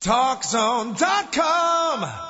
TalkZone.com.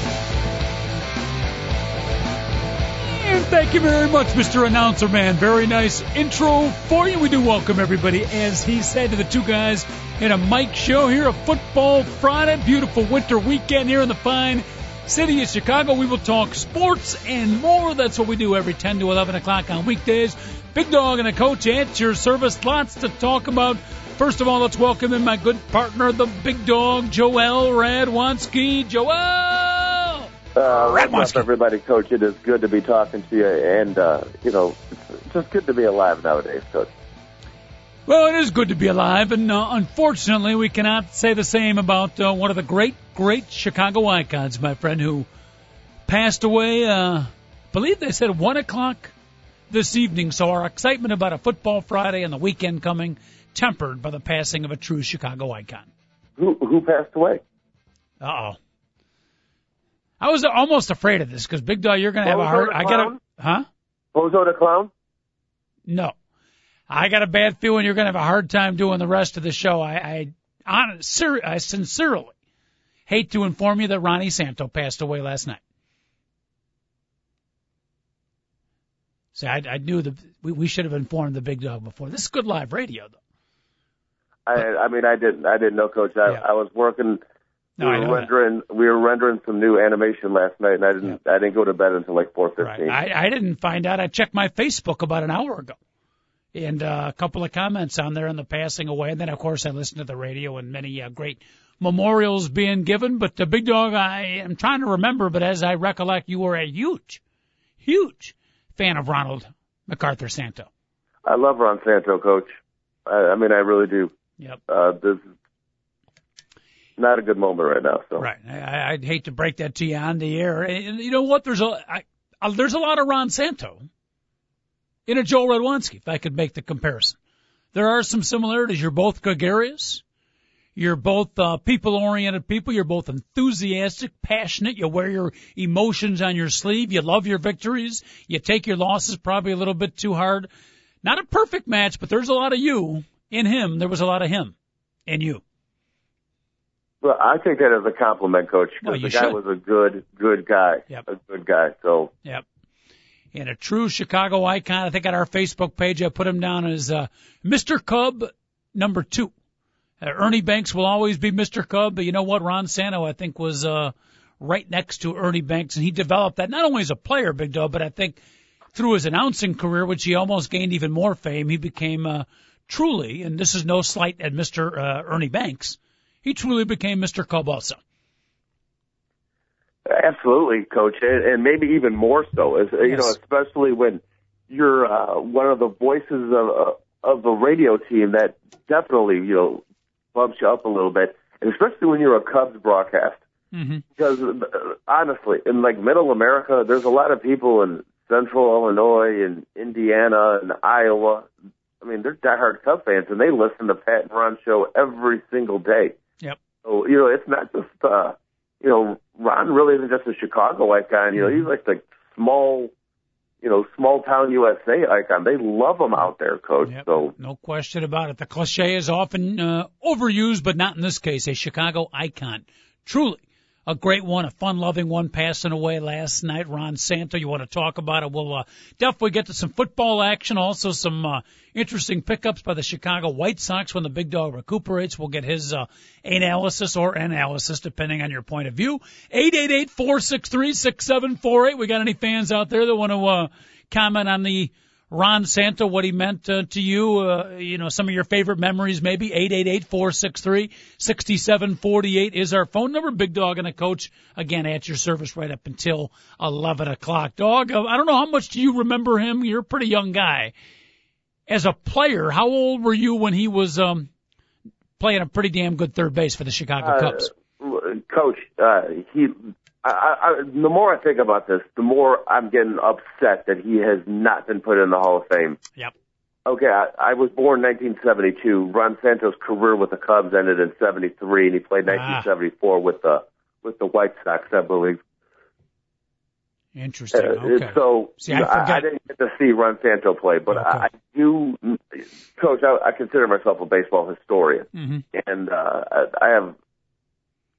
thank you very much, Mr. Announcer Man. Very nice intro for you. We do welcome everybody, as he said, to the two guys in a mic show here, a football Friday, beautiful winter weekend here in the fine city of Chicago. We will talk sports and more. That's what we do every 10 to 11 o'clock on weekdays. Big Dog and a coach at your service. Lots to talk about. First of all, let's welcome in my good partner, the Big Dog, Joel Radwanski. Joel! Uh, what's up, everybody, Coach? It is good to be talking to you, and uh, you know, it's just good to be alive nowadays, Coach. Well, it is good to be alive, and uh, unfortunately, we cannot say the same about uh, one of the great, great Chicago icons, my friend, who passed away. Uh, I believe they said one o'clock this evening. So our excitement about a football Friday and the weekend coming tempered by the passing of a true Chicago icon. Who who passed away? Uh oh. I was almost afraid of this because Big Dog, you're going to have a hard. I got a huh? Bozo the clown. No, I got a bad feeling you're going to have a hard time doing the rest of the show. I, I, on, ser- I sincerely hate to inform you that Ronnie Santo passed away last night. See, I, I knew that we, we should have informed the Big Dog before. This is good live radio, though. I, I mean, I didn't, I didn't know, Coach. I, Yeah. I was working. No, we were that. rendering, we were rendering some new animation last night, and I didn't, I didn't go to bed until like 4:15. Right. I, I didn't find out. I checked my Facebook about an hour ago, and uh, a couple of comments on there on the passing away. And then, of course, I listened to the radio and many uh, great memorials being given. But the big dog, I am trying to remember, but as I recollect, you were a huge, huge fan of Ronald MacArthur Santo. I love Ron Santo, Coach. I, I mean, I really do. Yep. Uh, this is not a good moment right now. So Right. I, I'd hate to break that to you on the air. And you know what? There's a I, uh, there's a lot of Ron Santo in a Joel Radwanski, if I could make the comparison. There are some similarities. You're both gregarious. You're both uh, people-oriented people. You're both enthusiastic, passionate. You wear your emotions on your sleeve. You love your victories. You take your losses probably a little bit too hard. Not a perfect match, but there's a lot of you in him. There was a lot of him in you. Well, I take that as a compliment, Coach, Well, because you the guy should. was a good, good guy. Yep. A good guy. So Yep. And a true Chicago icon. I think on our Facebook page I put him down as uh, Mr. Cub number two. Uh, Ernie Banks will always be Mr. Cub, but you know what? Ron Santo I think was uh, right next to Ernie Banks, and he developed that not only as a player, Big Dog, but I think through his announcing career, which he almost gained even more fame, he became uh, truly, and this is no slight at Mr. Uh, Ernie Banks, he truly became Mr. Also. Absolutely, coach, and, maybe even more so. As you know, especially when you're uh, one of the voices of uh, of a radio team that definitely you know bumps you up a little bit, and especially when you're a Cubs broadcast. Mm-hmm. Because uh, honestly, in like Middle America, there's a lot of people in Central Illinois and Indiana and Iowa. I mean, they're diehard Cub fans, and they listen to Pat and Ron show every single day. Yep. So you know, it's not just uh, you know, Ron really isn't just a Chicago icon. You know, he's like the small, you know, small town USA icon. They love him out there, Coach. Yep. So No question about it. The cliche is often uh, overused, but not in this case. A Chicago icon. Truly a great one, a fun-loving one passing away last night. Ron Santo, you want to talk about it? We'll uh, definitely get to some football action, also some uh, interesting pickups by the Chicago White Sox when the big dog recuperates. We'll get his uh, analysis or analysis, depending on your point of view. Eight eight eight four six three six seven four eight. We got any fans out there that want to uh, comment on the Ron Santo, what he meant uh, to you, uh, you know, some of your favorite memories, maybe. 888-463-6748 is our phone number. Big Dog and a coach, again, at your service right up until 11 o'clock. Dog, uh, I don't know how much do you remember him? You're a pretty young guy. As a player, how old were you when he was um, playing a pretty damn good third base for the Chicago uh, Cubs? Coach, uh, he. I, I, the more I think about this, the more I'm getting upset that he has not been put in the Hall of Fame. Yep. Okay, I, I was born 1972. Ron Santo's career with the Cubs ended in '73, and he played Ah. 1974 with the with the White Sox, I believe. Interesting. Uh, Okay. So See, I you know, I, I didn't get to see Ron Santo play, but Okay. I, I do, Coach. I, I consider myself a baseball historian, hmm and uh, I, I have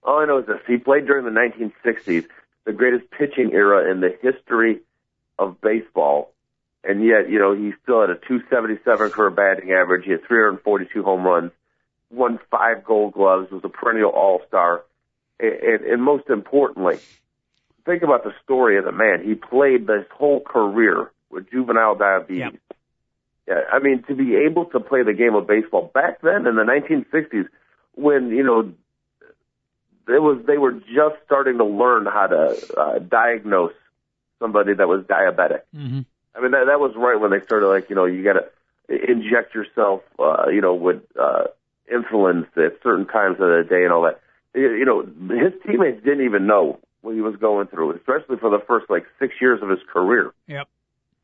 all I know is this: he played during the 1960s, the greatest pitching era in the history of baseball, and yet you know he still had a 277 career batting average. He had 342 home runs, won five Gold Gloves, was a perennial All Star, and, and, and most importantly, think about the story of the man. He played this whole career with juvenile diabetes. Yep. Yeah, I mean, to be able to play the game of baseball back then in the 1960s, when you know it was they were just starting to learn how to uh, diagnose somebody that was diabetic. hmm I mean, that that was right when they started like you know you got to inject yourself, uh, you know, with uh, insulin at certain times of the day and all that. You you know, his teammates didn't even know what he was going through, especially for the first like six years of his career. Yep.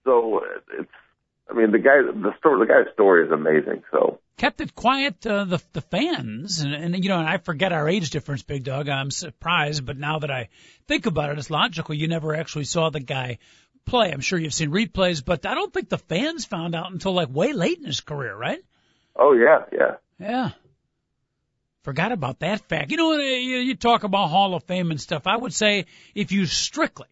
So it's, I mean, the guy, the story, the guy's story is amazing. So kept it quiet. Uh, the the fans and, and you know, and I forget our age difference, Big Dog. I'm surprised, but now that I think about it, it's logical. You never actually saw the guy play. I'm sure you've seen replays, but I don't think the fans found out until like way late in his career, right? oh yeah, yeah. Yeah. Forgot about that fact. You know, you, you talk about Hall of Fame and stuff. I would say if you strictly,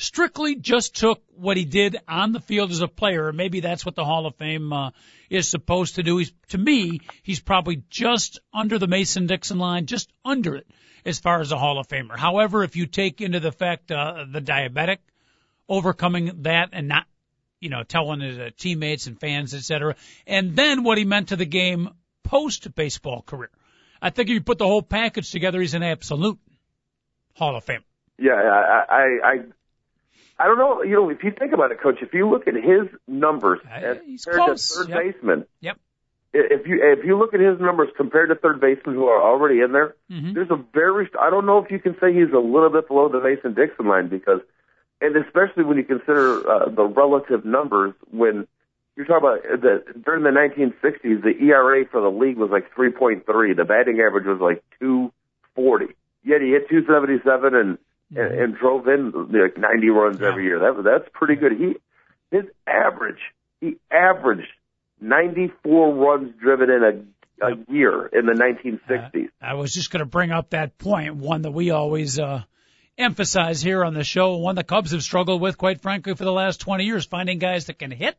strictly just took what he did on the field as a player, and maybe that's what the Hall of Fame uh, is supposed to do. He's, to me, he's probably just under the Mason Dixon line, just under it as far as a Hall of Famer. However, if you take into the fact uh, the diabetic, overcoming that and not, you know, telling his uh, teammates and fans, et cetera, and then what he meant to the game post baseball career. I think if you put the whole package together, he's an absolute Hall of Famer. Yeah, I, I, I, don't know. You know, if you think about it, Coach, if you look at his numbers Uh, as compared close, to third yep. baseman, Yep. if you if you look at his numbers compared to third basemen who are already in there, Mhm. there's a very. I don't know if you can say he's a little bit below the Mason Dixon line because, and especially when you consider uh, the relative numbers when. You're talking about the during the 1960s, the ERA for the league was like 3.3. The batting average was like 240. Yet he hit 277 and and, and drove in like 90 runs Yeah. every year. That that's pretty good. He his average he averaged 94 runs driven in a a year in the 1960s. I was just going to bring up that point, one that we always uh, emphasize here on the show, one the Cubs have struggled with, quite frankly, for the last 20 years, finding guys that can hit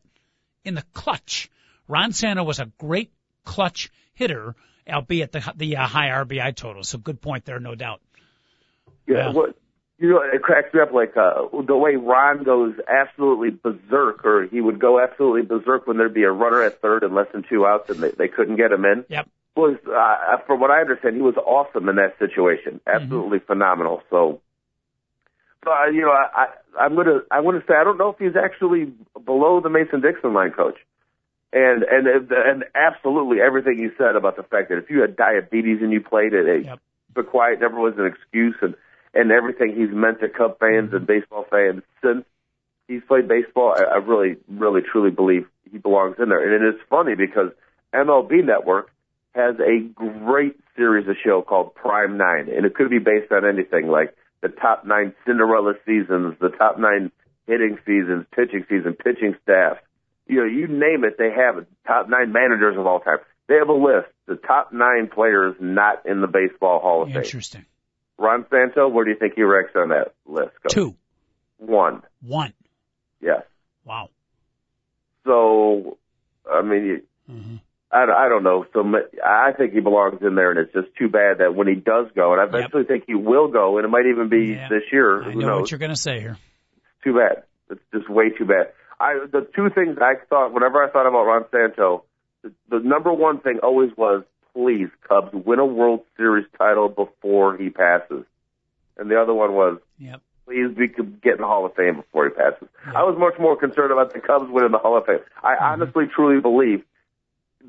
in the clutch. Ron Santo was a great clutch hitter, albeit the, the uh, high RBI total. So good point there, no doubt. Yeah, Yeah. what you know, it cracks me up like uh, the way Ron goes absolutely berserk, or he would go absolutely berserk when there'd be a runner at third and less than two outs, and they, they couldn't get him in. Yep. Was uh, from what I understand, he was awesome in that situation, Mm-hmm. absolutely phenomenal. So, so uh, you know, I, I I'm gonna I want to say I don't know if he's actually below the Mason Dixon line, coach. And and and absolutely everything you said about the fact that if you had diabetes and you played it, it Yep. the quiet never was an excuse, and and everything he's meant to Cub fans and baseball fans since he's played baseball. I, I really, really, truly believe he belongs in there. And it is funny because MLB Network has a great series of show called Prime Nine, and it could be based on anything like the top nine Cinderella seasons, the top nine hitting seasons, pitching season, pitching staff. You know, you name it, they have it. Top nine managers of all time. They have a list. The top nine players not in the Baseball Hall of Fame. Interesting. Ron Santo, where do you think he ranks on that list? Go. Two. One. One. Yes. Wow. So, I mean, you, hmm I, I don't know. So I think he belongs in there, and it's just too bad that when he does go, and I eventually think he will go, and it might even be Yeah. this year. I Who know knows? what you're going to say here. too bad. It's just way too bad. I the two things I thought whenever I thought about Ron Santo, the, the number one thing always was, please Cubs win a World Series title before he passes, and the other one was, Yep. please be get in the Hall of Fame before he passes. Yeah. I was much more concerned about the Cubs winning the Hall of Fame. I Mm-hmm. honestly, truly believe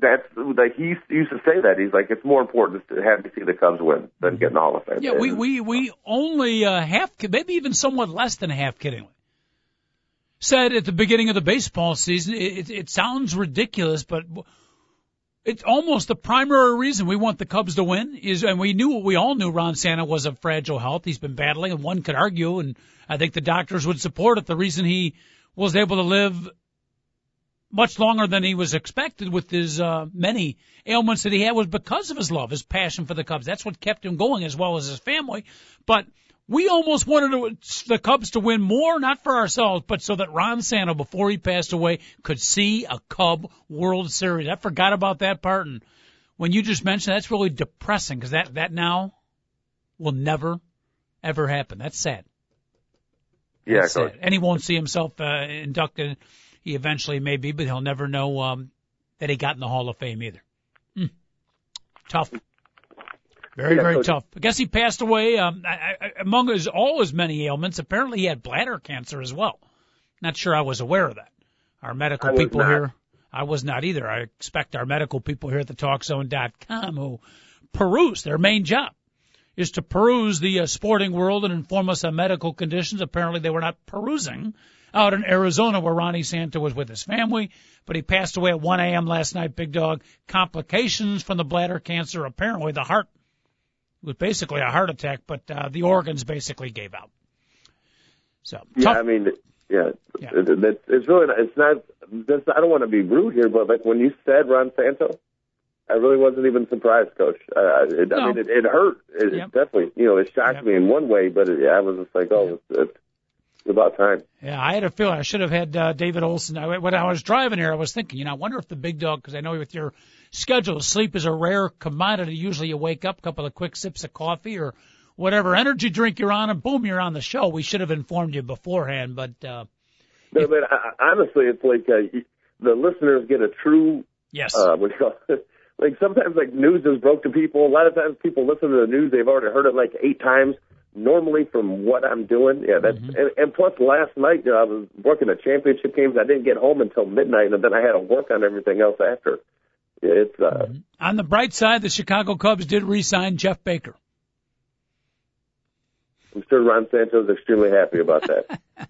that's like he used to say that he's like it's more important to have to see the Cubs win than get in the Hall of Fame. Yeah, we we we only uh, half, maybe even somewhat less than half kiddingly said at the beginning of the baseball season. It, it sounds ridiculous, but it's almost the primary reason we want the Cubs to win is, and we knew, we all knew Ron Santo was of fragile health. He's been battling, and one could argue, and I think the doctors would support it. The reason he was able to live much longer than he was expected with his uh, many ailments that he had was because of his love, his passion for the Cubs. That's what kept him going as well as his family. But we almost wanted the Cubs to win more, not for ourselves, but so that Ron Santo, before he passed away, could see a Cub World Series. I forgot about that part, and when you just mentioned that's really depressing because that that now will never ever happen. That's sad. Yeah, That's sad. and he won't see himself uh, inducted. He eventually may be, but he'll never know um, that he got in the Hall of Fame either. Mm. Tough. Very, Yeah, very Coach. tough. I guess he passed away. Um, I, I, among his all his many ailments, apparently he had bladder cancer as well. Not sure I was aware of that. Our medical I people here, I was not either. I expect our medical people here at the TalkZone.com who peruse their main job is to peruse the uh, sporting world and inform us on medical conditions. Apparently, they were not perusing out in Arizona where Ronnie Santo was with his family, but he passed away at 1 a.m. last night. Big dog complications from the bladder cancer. Apparently, the heart was basically a heart attack, but uh, the organs basically gave out. So Yeah, tough. I mean, yeah, Yeah. It, it, it's really not, it's not. I don't want to be rude here, but like when you said Ron Santo, I really wasn't even surprised, Coach. Uh, it, No. I mean, it, it hurt. It, Yep. it definitely, you know, it shocked Yep. me in one way, but it, yeah, I was just like, oh, it's, it's about time. Yeah, I had a feeling I should have had uh, David Olson. I, when I was driving here, I was thinking, you know, I wonder if the big dog, because I know with your schedule, sleep is a rare commodity. Usually you wake up, a couple of quick sips of coffee or whatever energy drink you're on, and boom, you're on the show. We should have informed you beforehand, but uh, No, but I, I- honestly, it's like uh, the listeners get a true yes, uh, what do you call it? like sometimes like news is broke to people. A lot of times people listen to the news, they've already heard it like eight times. Normally, from what I'm doing, yeah, that's Mm-hmm. and, and plus last night you know, I was working the championship games. I didn't get home until midnight, and then I had to work on everything else after. Yeah, it's uh, Mm-hmm. on the bright side, the Chicago Cubs did re-sign Jeff Baker. I'm sure Ron Santos is extremely happy about that.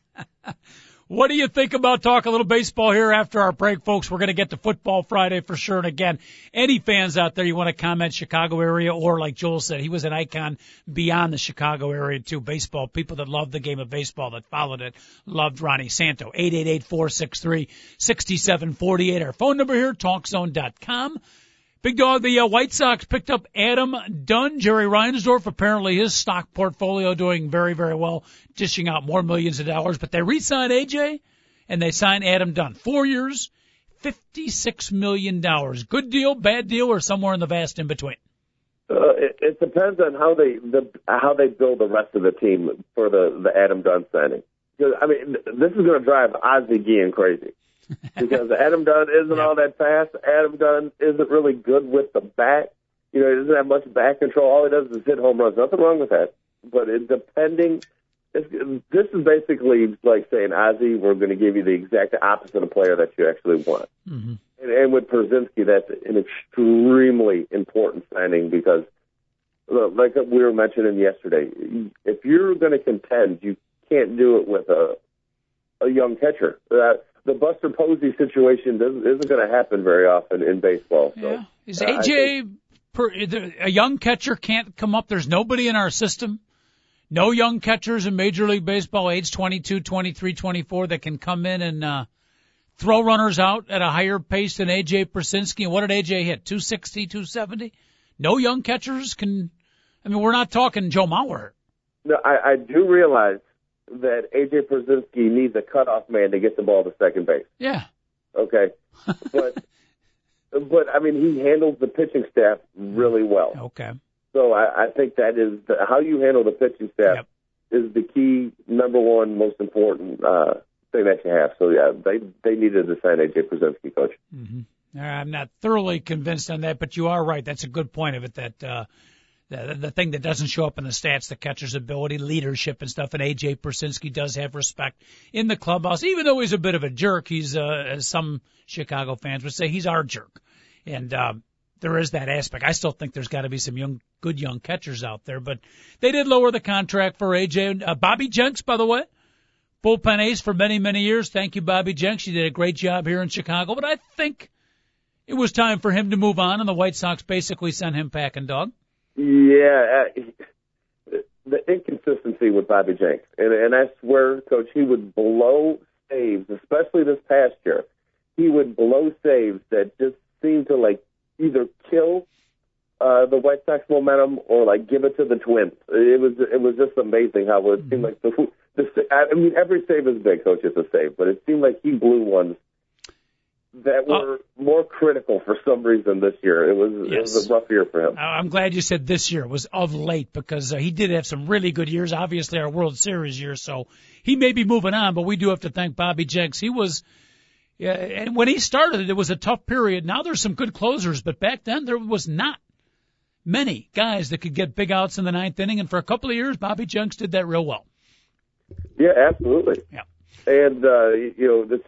What do you think about talk a little baseball here after our break, folks? We're going to get to football Friday for sure. And again, any fans out there you want to comment Chicago area or like Joel said, he was an icon beyond the Chicago area too. Baseball, people that loved the game of baseball that followed it, loved Ronnie Santo. 888-463-6748. Our phone number here, talkzone.com. Big dog, the uh, White Sox picked up Adam Dunn. Jerry Reinsdorf, apparently his stock portfolio doing very, very well, dishing out more millions of dollars. But they re-signed AJ and they signed Adam Dunn. Four years, $56 million. Good deal, bad deal, or somewhere in the vast in between. Uh, it, it depends on how they the how they build the rest of the team for the the Adam Dunn signing. Because I mean, this is going to drive Ozzie Guillen crazy. because Adam Dunn isn't Yeah. all that fast. Adam Dunn isn't really good with the bat. You know, he doesn't have much back control. All he does is hit home runs. Nothing wrong with that. But it, depending, it's, this is basically like saying, Ozzie, we're going to give you the exact opposite of player that you actually want. Mm-hmm. And, and with Pierzynski, that's an extremely important signing because, look, like we were mentioning yesterday, if you're going to contend, you can't do it with a a young catcher. Uh, the Buster Posey situation doesn't, isn't going to happen very often in baseball. So, Yeah. Is AJ per, a young catcher can't come up? There's nobody in our system. No young catchers in Major League Baseball, age 22, 23, 24, that can come in and uh, throw runners out at a higher pace than AJ Pierzynski. And what did AJ hit? 260, 270? No young catchers can. I mean, we're not talking Joe Mauer. No, I, I do realize that AJ Pierzynski needs a cutoff man to get the ball to second base. Yeah. Okay, but but I mean he handles the pitching staff really well. Okay. So I, I think that is the, how you handle the pitching staff Yep. is the key, number one, most important uh, thing that you have. So yeah, they they needed to sign AJ Pierzynski, coach. Mm-hmm. I'm not thoroughly convinced on that, but you are right. That's a good point of it. That uh, the, the thing that doesn't show up in the stats, the catcher's ability, leadership, and stuff. And AJ Pierzynski does have respect in the clubhouse, even though he's a bit of a jerk. He's, uh, as some Chicago fans would say, he's our jerk. and uh, there is that aspect. I still think there's got to be some young, good young catchers out there, but they did lower the contract for AJ. Uh, Bobby Jenks, by the way, bullpen ace for many, many years. Thank you, Bobby Jenks. You did a great job here in Chicago, but I think it was time for him to move on, and the White Sox basically sent him packing dog. Yeah, uh, the inconsistency with Bobby Jenks, and and I swear, Coach, he would blow saves, especially this past year. He would blow saves that just seemed to like either kill uh, the White Sox momentum or like give it to the Twins. It was it was just amazing how it seemed like the, the I mean every save is big, coach is a save, but it seemed like he blew ones that were uh, more critical for some reason this year. It was yes. it was a rough year for him. I'm glad you said this year was of late because uh, he did have some really good years. Obviously, our World Series year, so he may be moving on, but we do have to thank Bobby Jenks. He was. Yeah, and when he started, it was a tough period. Now there's some good closers, but back then there was not many guys that could get big outs in the ninth inning. And for a couple of years, Bobby Jenks did that real well. Yeah, absolutely. Yeah. And uh, you know, this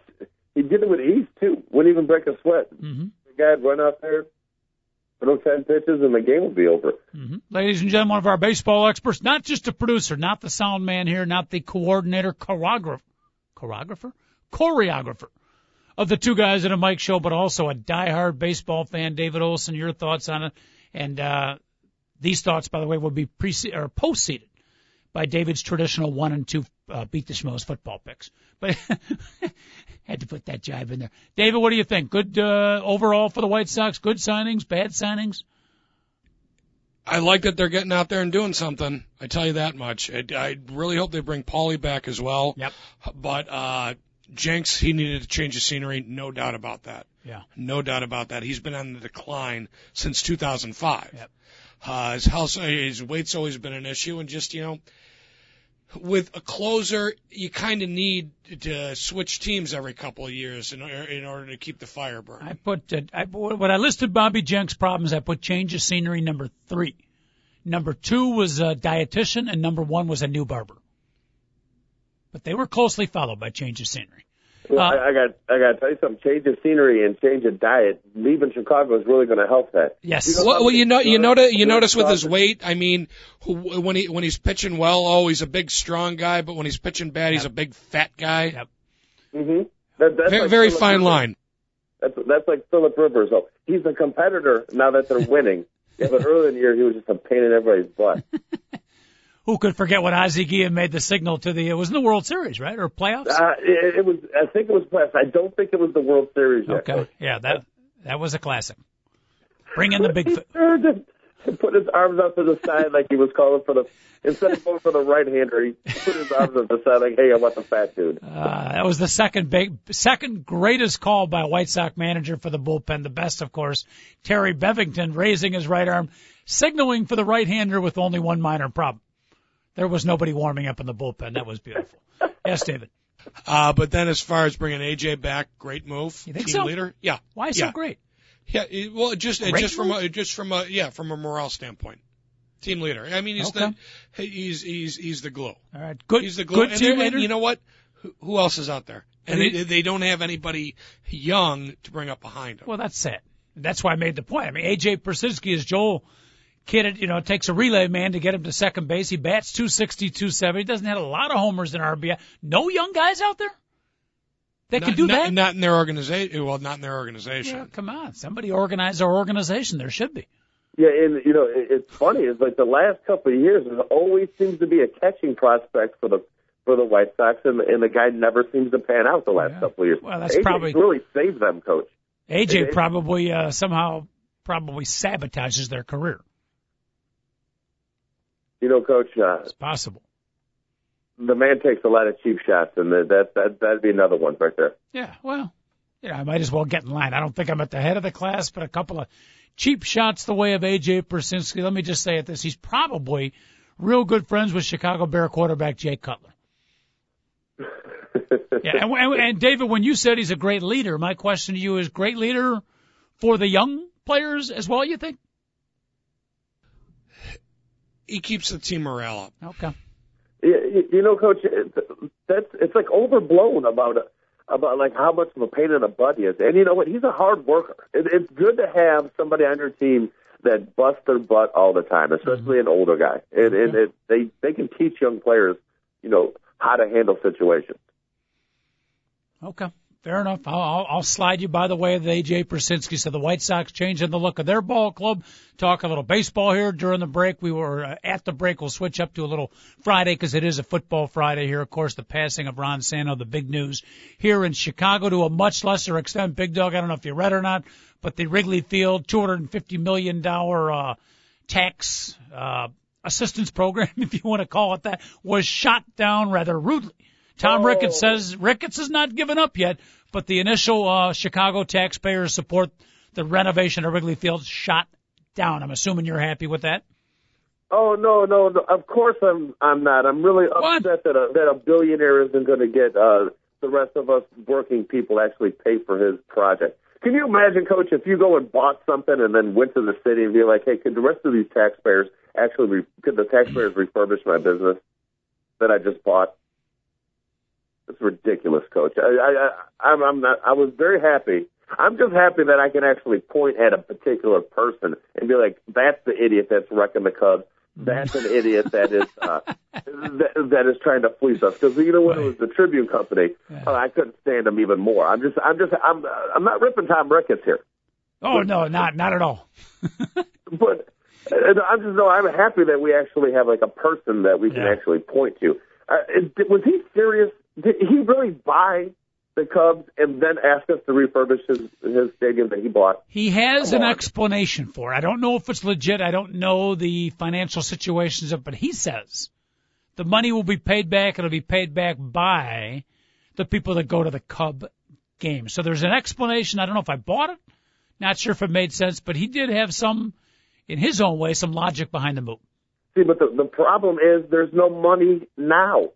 he did it with ease too. Wouldn't even break a sweat. Mm-hmm. The guy'd run out there, throw ten pitches, and the game would be over. Mm-hmm. Ladies and gentlemen, one of our baseball experts, not just a producer, not the sound man here, not the coordinator, choreographer, choreographer, choreographer of the two guys in a mic show, but also a diehard baseball fan. David Olson, your thoughts on it? And uh, these thoughts, by the way, will be pre or post seeded by David's traditional one and two uh, beat the schmoes football picks. But had to put that jive in there. David, what do you think? Good uh, overall for the White Sox? Good signings? Bad signings? I like that they're getting out there and doing something. I tell you that much. I, I really hope they bring Paulie back as well. Yep. But uh, Jenks, he needed to change the scenery, no doubt about that. Yeah. No doubt about that. He's been on the decline since 2005. Yep. Uh, his health, his weight's always been an issue, and just you know, with a closer, you kind of need to switch teams every couple of years in, in order to keep the fire burning. I put uh, I, when I listed Bobby Jenks' problems, I put change of scenery number three. Number two was a dietitian, and number one was a new barber. But they were closely followed by change of scenery. Well, uh, I, I got I got to tell you something. Change of scenery and change of diet. Leaving Chicago is really going to help that. Yes. You know, well, well, you know, you notice you notice with his weight. I mean, when he when he's pitching well, oh, he's a big strong guy, but when he's pitching bad, he's a big fat guy. Yep. Mhm. That, that's very, like very Philip fine Rivers. line. That's that's like Philip Rivers. So he's a competitor now that they're winning. yeah, but earlier in the year he was just a pain in everybody's butt. Who could forget what Ozzie Guillen made the signal to the? It was in the World Series, right, or playoffs? Uh, it, it was. I think it was playoffs. I don't think it was the World Series yet. Okay, yeah, that that was a classic. Bring in the big. He turned and and put his arms up to the side like he was calling for the. Instead of going for the right hander, he put his arms up to the side like, "Hey, I want the fat dude." Uh, that was the second big, second greatest call by a White Sox manager for the bullpen. The best, of course, Terry Bevington raising his right arm, signaling for the right hander with only one minor problem. There was nobody warming up in the bullpen. That was beautiful. Yes, David. Uh, but then as far as bringing AJ back, great move. You think Team so? leader. Yeah. Why yeah. so great? Yeah. it- Well, just Great just from a, just from a yeah from a morale standpoint. Team leader. I mean, he's Okay. the he's he's he's the glue. All right, good. He's the glue. Good and, team they're- and leader. you know what? Who, who else is out there? And And they, they don't have anybody young to bring up behind him. Well, that's it. That's why I made the point. I mean, AJ Pierzynski is Joel Kidd, you know, it takes a relay man to get him to second base. He bats 260, 270. He doesn't have a lot of homers in RBI. No young guys out there that not, can do not, that. Not in their organization. Well, not in their organization. yeah, come on. Somebody organize our organization. There should be. Yeah, and you know it, it's funny. It's like the last couple of years, there always seems to be a catching prospect for the for the White Sox, and, and the guy never seems to pan out the last Yeah. couple of years. Well, that's AJ probably- really saved them, coach. AJ It- probably uh, somehow probably sabotages their career. You know, coach, uh, It's possible. the man takes a lot of cheap shots, and that that that'd be another one right there. Yeah, well, you know, I might as well get in line. I don't think I'm at the head of the class, but a couple of cheap shots the way of AJ Pierzynski. Let me just say it this: he's probably real good friends with Chicago Bear quarterback Jay Cutler. Yeah, and, and, and David, when you said he's a great leader, my question to you is: great leader for the young players as well? You think? He keeps the team morale up. Okay. You, you know, coach, that's it's like overblown about about like how much of a pain in the butt he is. And you know what? He's a hard worker. It, it's good to have somebody on your team that busts their butt all the time, especially mm-hmm. an older guy. And, and it, they they can teach young players, you know, how to handle situations. Okay. Fair enough. I'll, I'll slide you by the way that AJ Pierzynski said the White Sox changing the look of their ball club. Talk a little baseball here during the break. We were uh, at the break. We'll switch up to a little Friday because it is a football Friday here. Of course, the passing of Ron Santo, the big news here in Chicago to a much lesser extent. Big Dog, I don't know if you read or not, but the Wrigley Field $250 million, uh, tax, uh, assistance program, if you want to call it that, was shot down rather rudely. Tom oh. Ricketts says Ricketts has not given up yet, but the initial uh, Chicago taxpayers support the renovation of Wrigley Field shot down. I'm assuming you're happy with that. Oh no, no, no! Of course I'm. I'm not. I'm really what? upset that a that a billionaire isn't going to get uh, the rest of us working people actually pay for his project. Can you imagine, Coach, if you go and bought something and then went to the city and be like, "Hey, could the rest of these taxpayers actually re- could the taxpayers refurbish my business that I just bought?" It's ridiculous, Coach. I, I, I, I'm, I'm not. I was very happy. I'm just happy that I can actually point at a particular person and be like, "That's the idiot that's wrecking the Cubs. That's an idiot that is uh, that, that is trying to fleece us." Because you know when right. it was the Tribune Company, yeah. uh, I couldn't stand them even more. I'm just, I'm just, I'm, I'm not ripping Tom Ricketts here. Oh but, no, not not at all. but I'm just no. I'm happy that we actually have like a person that we can yeah. actually point to. Uh, was he serious did he really buy the Cubs and then ask us to refurbish his his stadium that he bought? He has Come an on. explanation for it. I don't know if it's legit. I don't know the financial situations of, but he says the money will be paid back. It'll be paid back by the people that go to the Cub game. So there's an explanation. I don't know if I bought it. Not sure if it made sense, but he did have some, in his own way, some logic behind the move. See, but the, the problem is there's no money now.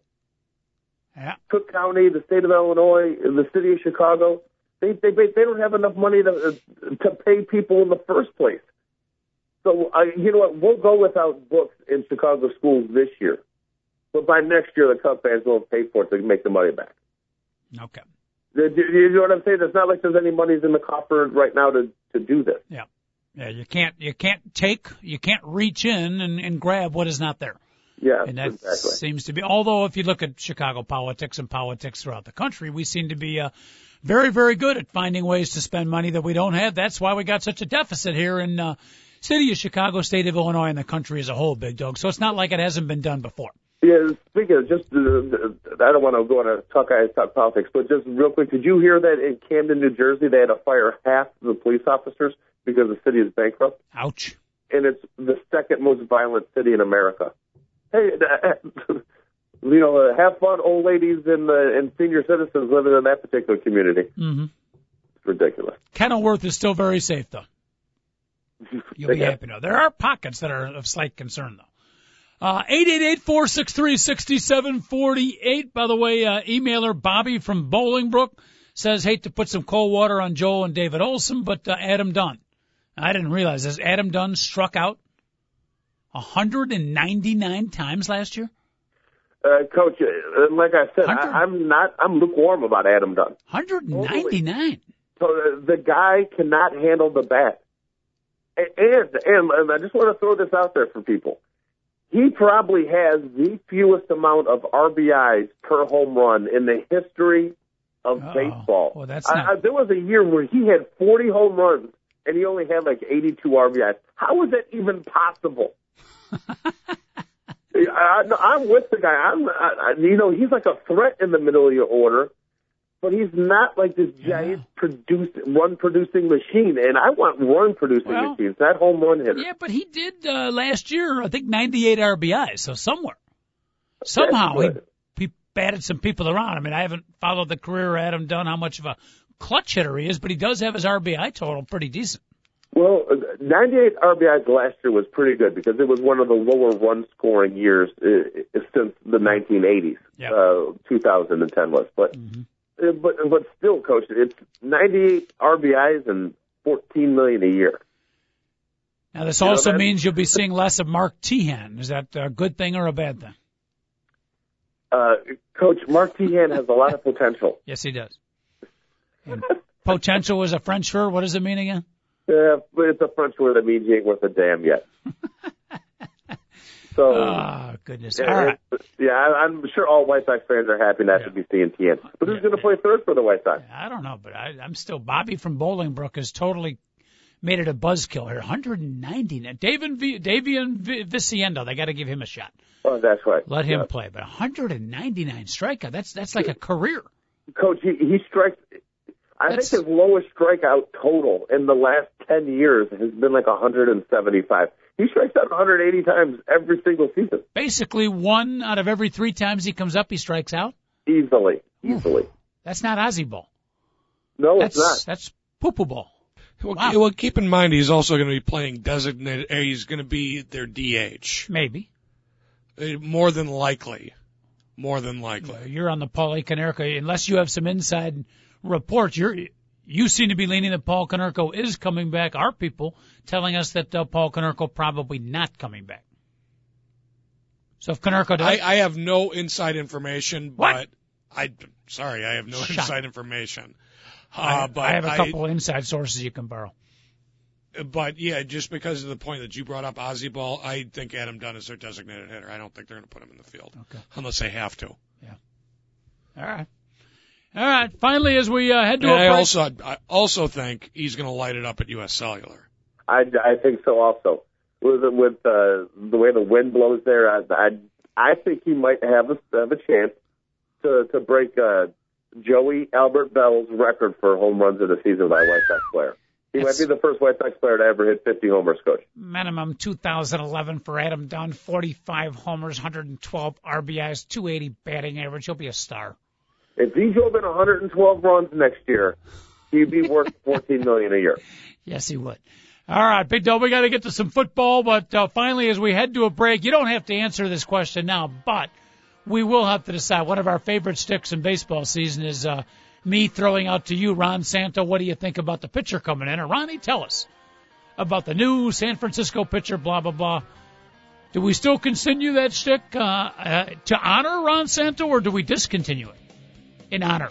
Yeah. Cook County, the state of Illinois, the city of Chicago, they they they don't have enough money to to pay people in the first place. So uh, you know what? We'll go without books in Chicago schools this year, but by next year the Cub fans will pay for it to make the money back. Okay. Do, do you know what I'm saying? It's not like there's any monies in the coffer right now to to do this. Yeah. Yeah. You can't you can't take you can't reach in and, and grab what is not there. Yeah, and that exactly. seems to be. Although, if you look at Chicago politics and politics throughout the country, we seem to be uh, very, very good at finding ways to spend money that we don't have. That's why we got such a deficit here in uh, city of Chicago, state of Illinois, and the country as a whole, Big Dog. So it's not like it hasn't been done before. Yeah, speaking of just, uh, I don't want to go on a talk guys talk politics, but just real quick, did you hear that in Camden, New Jersey, they had to fire half the police officers because the city is bankrupt? Ouch. And it's the second most violent city in America hey, you know, uh, have fun, old ladies and uh, and senior citizens living in that particular community. Mm-hmm. It's ridiculous. Kenilworth is still very safe, though. You'll be happy to know. There are pockets that are of slight concern, though. Uh, 888-463-6748. By the way, uh, emailer Bobby from Bolingbrook says, hate to put some cold water on Joel and David Olson, but uh, Adam Dunn. I didn't realize this. Adam Dunn struck out 199 times last year? Uh, Coach, uh, like I said, I, I'm not. I'm lukewarm about Adam Dunn. 199. So uh, the guy cannot handle the bat, and, and and I just want to throw this out there for people. He probably has the fewest amount of RBIs per home run in the history of oh, baseball. Well, that's not... I, I, there was a year where he had 40 home runs and he only had like 82 RBIs. How is that even possible? I, I'm with the guy. I'm, I, you know, he's like a threat in the middle of your order, but he's not like this giant yeah. produce run producing machine. And I want run producing well, machines, not home run hitter. Yeah, but he did uh, last year. I think 98 RBIs. So somewhere, somehow he he batted some people around. I mean, I haven't followed the career of Adam Dunn, how much of a clutch hitter he is, but he does have his RBI total pretty decent. Well, 98 RBIs last year was pretty good because it was one of the lower run scoring years uh, since the 1980s. Yep. Uh, 2010 was, but mm-hmm. uh, but but still, coach, it's 98 RBIs and 14 million a year. Now, this you also know, means you'll be seeing less of Mark Teahen. Is that a good thing or a bad thing? Uh, Coach, Mark Teahen has a lot of potential. yes, he does. Potential is a French word. What does it mean again? Yeah, but it's a French word that means you ain't worth a damn yet. so, Oh, goodness. yeah, All right. yeah, I'm sure all White Sox fans are happy not to be seeing Teahen. But who's going to play third for the White Sox? I don't know, but I, I'm still Bobby from Bolingbrook has totally made it a buzzkill here. 190 now. David v, Dayan v, Viciedo, they got to give him a shot. Oh, that's right. Let him Yeah. play. But 199 strikeout. That's that's like a career. Coach, he, he strikes. I That's- think his lowest strikeout total in the last 10 years has been like 175. He strikes out 180 times every single season. Basically, one out of every three times he comes up, he strikes out. Easily. Easily. That's not Ozzie ball. No, That's it's not. that's poo poo ball. Well, Wow. well, keep in mind he's also going to be playing designated. uh, He's going to be their DH. Maybe Uh, More than likely. More than likely. you're on the Paulie Konerko. Unless you have some inside reports, you're you seem to be leaning that Paul Konerko is coming back. Our people telling us that uh, Paul Konerko probably not coming back. So if Konerko does, I, I have no inside information, What? but I sorry, I have no Shut inside information. Uh, I, but I have a couple of inside sources you can borrow. but yeah, just because of the point that you brought up, Ozzie Ball, I think Adam Dunn is their designated hitter. I don't think they're going to put him in the field Okay. unless they have to. Yeah. All right. All right. Finally, as we uh, head to And a I break, also I also think he's going to light it up at U.S. Cellular. I, I think so also. With with uh, the way the wind blows there, I I, I think he might have a, have a chance to to break uh, Joey Albert Belle's record for home runs of the season by a White Sox player. He That's- might be the first White Sox player to ever hit 50 homers, coach. minimum 2011 for Adam Dunn, 45 homers, 112 RBIs, 280 batting average. He'll be a star. If he drove in 112 runs next year, he'd be worth 14 million a year. Yes, he would. All right, Big Dog, we got to get to some football, but uh, finally, as we head to a break, you don't have to answer this question now, but we will have to decide. One of our favorite sticks in baseball season is uh, me throwing out to you, Ron Santo. What do you think about the pitcher coming in? Or Ronnie, tell us about the new San Francisco pitcher, blah, blah, blah. Do we still continue that stick uh, uh, to honor Ron Santo, or do we discontinue it in honor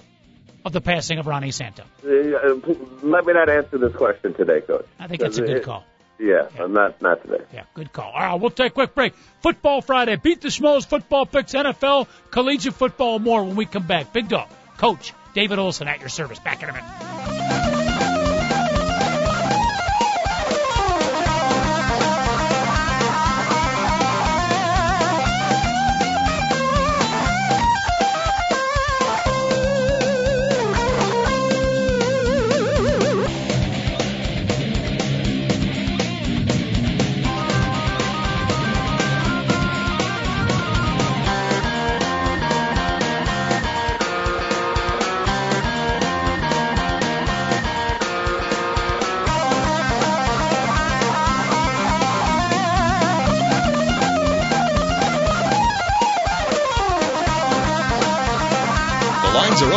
of the passing of Ronnie Santo? Let me not answer this question today, coach. I think that's a good call. Yeah, I'm not not today. Yeah, good call. All right, we'll take a quick break. Football Friday. Beat the Schmoes football picks, NFL, collegiate football, more when we come back. Big Dog, Coach David Olson at your service. Back in a minute.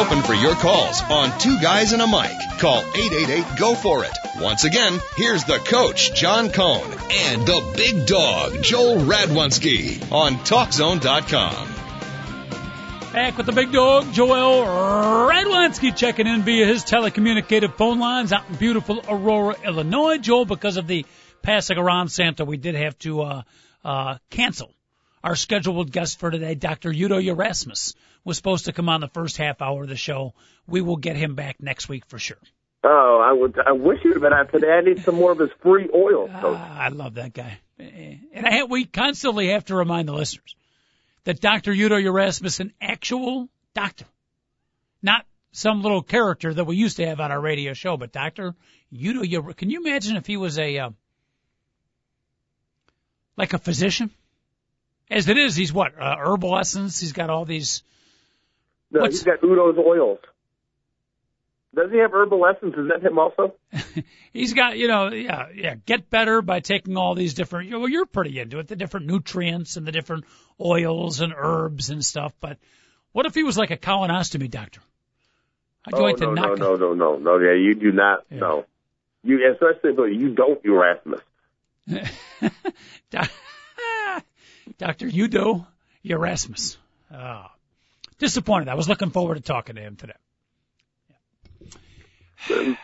Open for your calls on Two Guys and a Mic. Call 888 Go For It. Once again, here's the coach, John Cohn, and the big dog, Joel Radwanski on TalkZone.com. Back with the big dog, Joel Radwanski, checking in via his telecommunicative phone lines out in beautiful Aurora, Illinois. Joel, because of the passing Ron Santo, we did have to uh, uh, cancel our scheduled guest for today, Dr. Udo Erasmus, was supposed to come on the first half hour of the show. We will get him back next week for sure. Oh, I would. I wish have been on today. I need some more of his free oil. Ah, I love that guy. And I have, we constantly have to remind the listeners that Dr. Udo Erasmus, an actual doctor, not some little character that we used to have on our radio show, but Dr. Udo, can you imagine if he was a, uh, like a physician? As it is, he's what, uh, herbal essence? He's got all these, No, What's- he's got Udo's oils. Does he have herbal essence? Is that him also? he's got, you know, yeah, yeah, get better by taking all these different, you know, well, you're pretty into it, the different nutrients and the different oils and herbs and stuff. But what if he was like a colonostomy doctor? You oh like to no, no, knock no, no, no, no. Yeah, you do not. Yeah. No, you especially but you don't Erasmus. Doc- Dr. Udo Erasmus. Oh, disappointed. I was looking forward to talking to him today.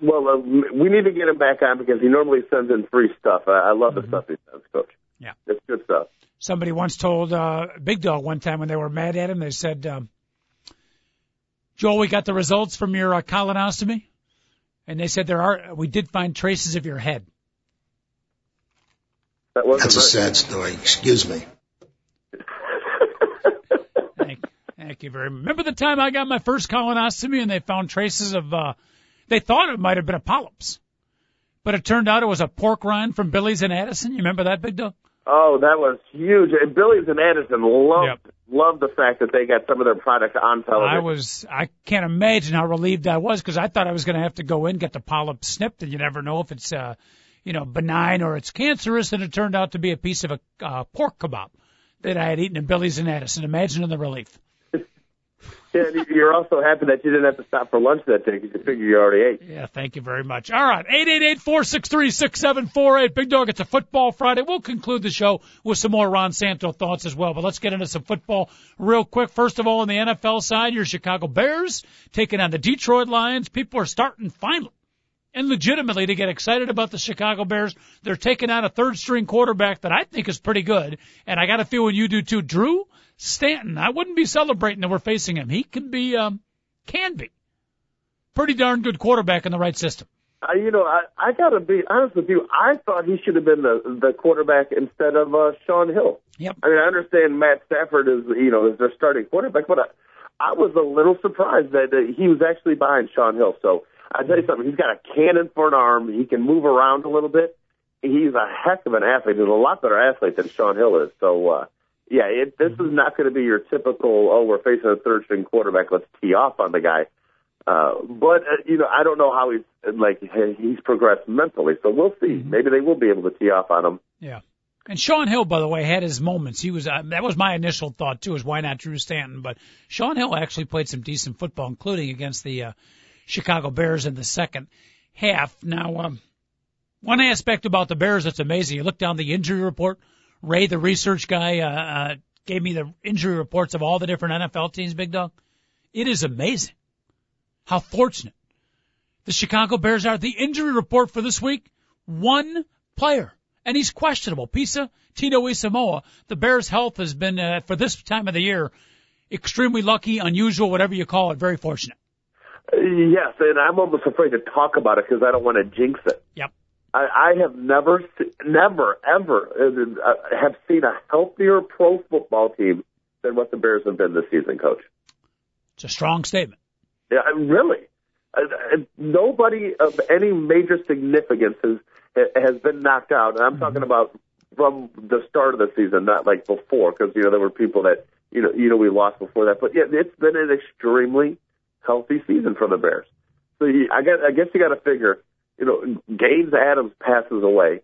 well, uh, we need to get him back on because he normally sends in free stuff. I, I love mm-hmm. the stuff he sends, Coach. Yeah, it's good stuff. Somebody once told uh, Big Dog one time when they were mad at him, they said, um, "Joel, we got the results from your uh, colonostomy." And they said there are, we did find traces of your head. That That's a sad story. Excuse me. Thank, you very much. Remember the time I got my first colonoscopy and they found traces of, uh, they thought it might have been a polyps, but it turned out it was a pork rind from Billy's and Addison. You remember that, Big Dog? Oh, that was huge. And Billy's and Addison loved yep. loved the fact that they got some of their products on television. I was I can't imagine how relieved I was because I thought I was going to have to go in get the polyp snipped, and you never know if it's uh you know benign or it's cancerous, and it turned out to be a piece of a uh, pork kebab that I had eaten in Billy's and Addison. Imagine the relief. Yeah, you're also happy that you didn't have to stop for lunch that day because you figured you already ate. Yeah, thank you very much. All right, eight eight eight four six three six seven four eight. Big Dog, it's a football Friday. We'll conclude the show with some more Ron Santo thoughts as well. But let's get into some football real quick. First of all, on the NFL side, your Chicago Bears taking on the Detroit Lions. People are starting finally and legitimately to get excited about the Chicago Bears. They're taking on a third string quarterback that I think is pretty good. And I got a feeling you do too. Drew Stanton, I wouldn't be celebrating that we're facing him. He can be, um, can be pretty darn good quarterback in the right system. Uh, you know, I, I got to be honest with you. I thought he should have been the the quarterback instead of uh, Shaun Hill. Yep. I mean, I understand Matt Stafford is you know is their starting quarterback, but I, I was a little surprised that uh, he was actually behind Shaun Hill. So I tell you something, he's got a cannon for an arm. He can move around a little bit. He's a heck of an athlete. He's a lot better athlete than Shaun Hill is. So uh, yeah, it, this is not going to be your typical, oh, we're facing a third string quarterback, let's tee off on the guy. Uh, but, uh, you know, I don't know how he's, like, he's progressed mentally, so we'll see. Mm-hmm. Maybe they will be able to tee off on him. Yeah. And Shaun Hill, by the way, had his moments. He was, uh, that was my initial thought too, is why not Drew Stanton? But Shaun Hill actually played some decent football, including against the, uh, Chicago Bears in the second half. Now, um, one aspect about the Bears that's amazing, you look down the injury report, Ray, the research guy, uh, uh, gave me the injury reports of all the different NFL teams, Big Dog. It is amazing how fortunate the Chicago Bears are. The injury report for this week, one player, and he's questionable. Pisa Tinoisamoa. The Bears' health has been, uh, for this time of the year, extremely lucky, unusual, whatever you call it, very fortunate. Yes, and I'm almost afraid to talk about it because I don't want to jinx it. Yep. I, I have never, never, ever uh, have seen a healthier pro football team than what the Bears have been this season, Coach. It's a strong statement. Yeah, really. Nobody of any major significance has has been knocked out, and I'm mm-hmm. talking about from the start of the season, not like before, because you know there were people that you know you know we lost before that. But yeah, it's been an extremely healthy season for the Bears. So you, I guess I guess you got to figure you know, Gaines Adams passes away.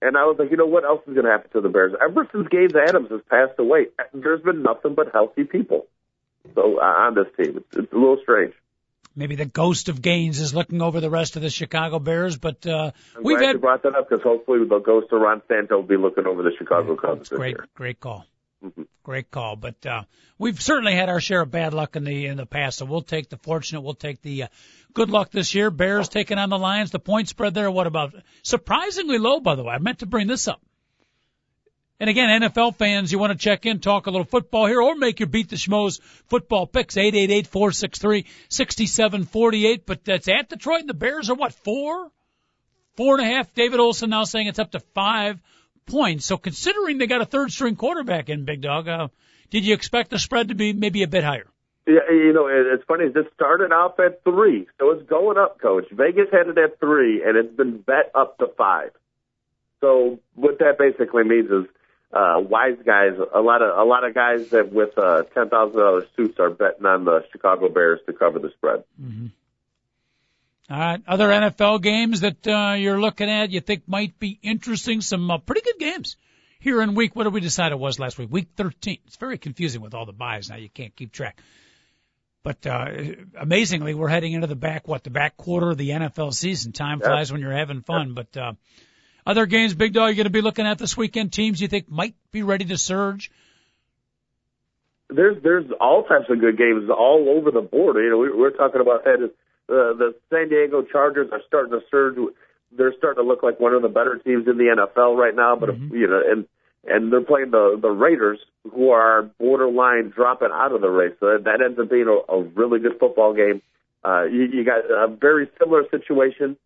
And I was like, you know, what else is going to happen to the Bears? Ever since Gaines Adams has passed away, there's been nothing but healthy people. So uh, on this team, it's, it's a little strange. Maybe the ghost of Gaines is looking over the rest of the Chicago Bears, but uh, I'm we've glad had you brought that up because hopefully the ghost of Ron Santo will be looking over the Chicago yeah, Cubs. Great, year. great call. Mm-hmm. Great call, but uh, we've certainly had our share of bad luck in the in the past. So we'll take the fortunate. We'll take the uh, good luck this year. Bears taking on the Lions. The point spread there. What about surprisingly low? By the way, I meant to bring this up. And again, NFL fans, you want to check in, talk a little football here, or make your beat the schmoes football picks eight eight eight four six three sixty seven forty eight. But that's at Detroit, and the Bears are what four, four and a half. David Olson now saying it's up to five points. So considering they got a third string quarterback in Big Dog, uh, did you expect the spread to be maybe a bit higher? Yeah, you know, it's funny. This started off at three, so it's going up, Coach. Vegas had it at three, and it's been bet up to five. So what that basically means is, uh, wise guys, a lot of a lot of guys that with uh, ten thousand dollars suits are betting on the Chicago Bears to cover the spread. Mm-hmm. All right. Other NFL games that uh, you're looking at, you think might be interesting? Some uh, pretty good games here in week. What did we decide it was last week? Week 13. It's very confusing with all the buys now. You can't keep track. But uh, amazingly, we're heading into the back what the back quarter of the NFL season. Time yep. flies when you're having fun. Yep. But uh, other games, Big Dog, you're going to be looking at this weekend. Teams you think might be ready to surge. There's there's all types of good games all over the board. You know, we, we're talking about that Uh, the San Diego Chargers are starting to surge. They're starting to look like one of the better teams in the NFL right now. But mm-hmm. you know, and and they're playing the the Raiders, who are borderline dropping out of the race. So that ends up being a, a really good football game. Uh, you, you got a very similar situation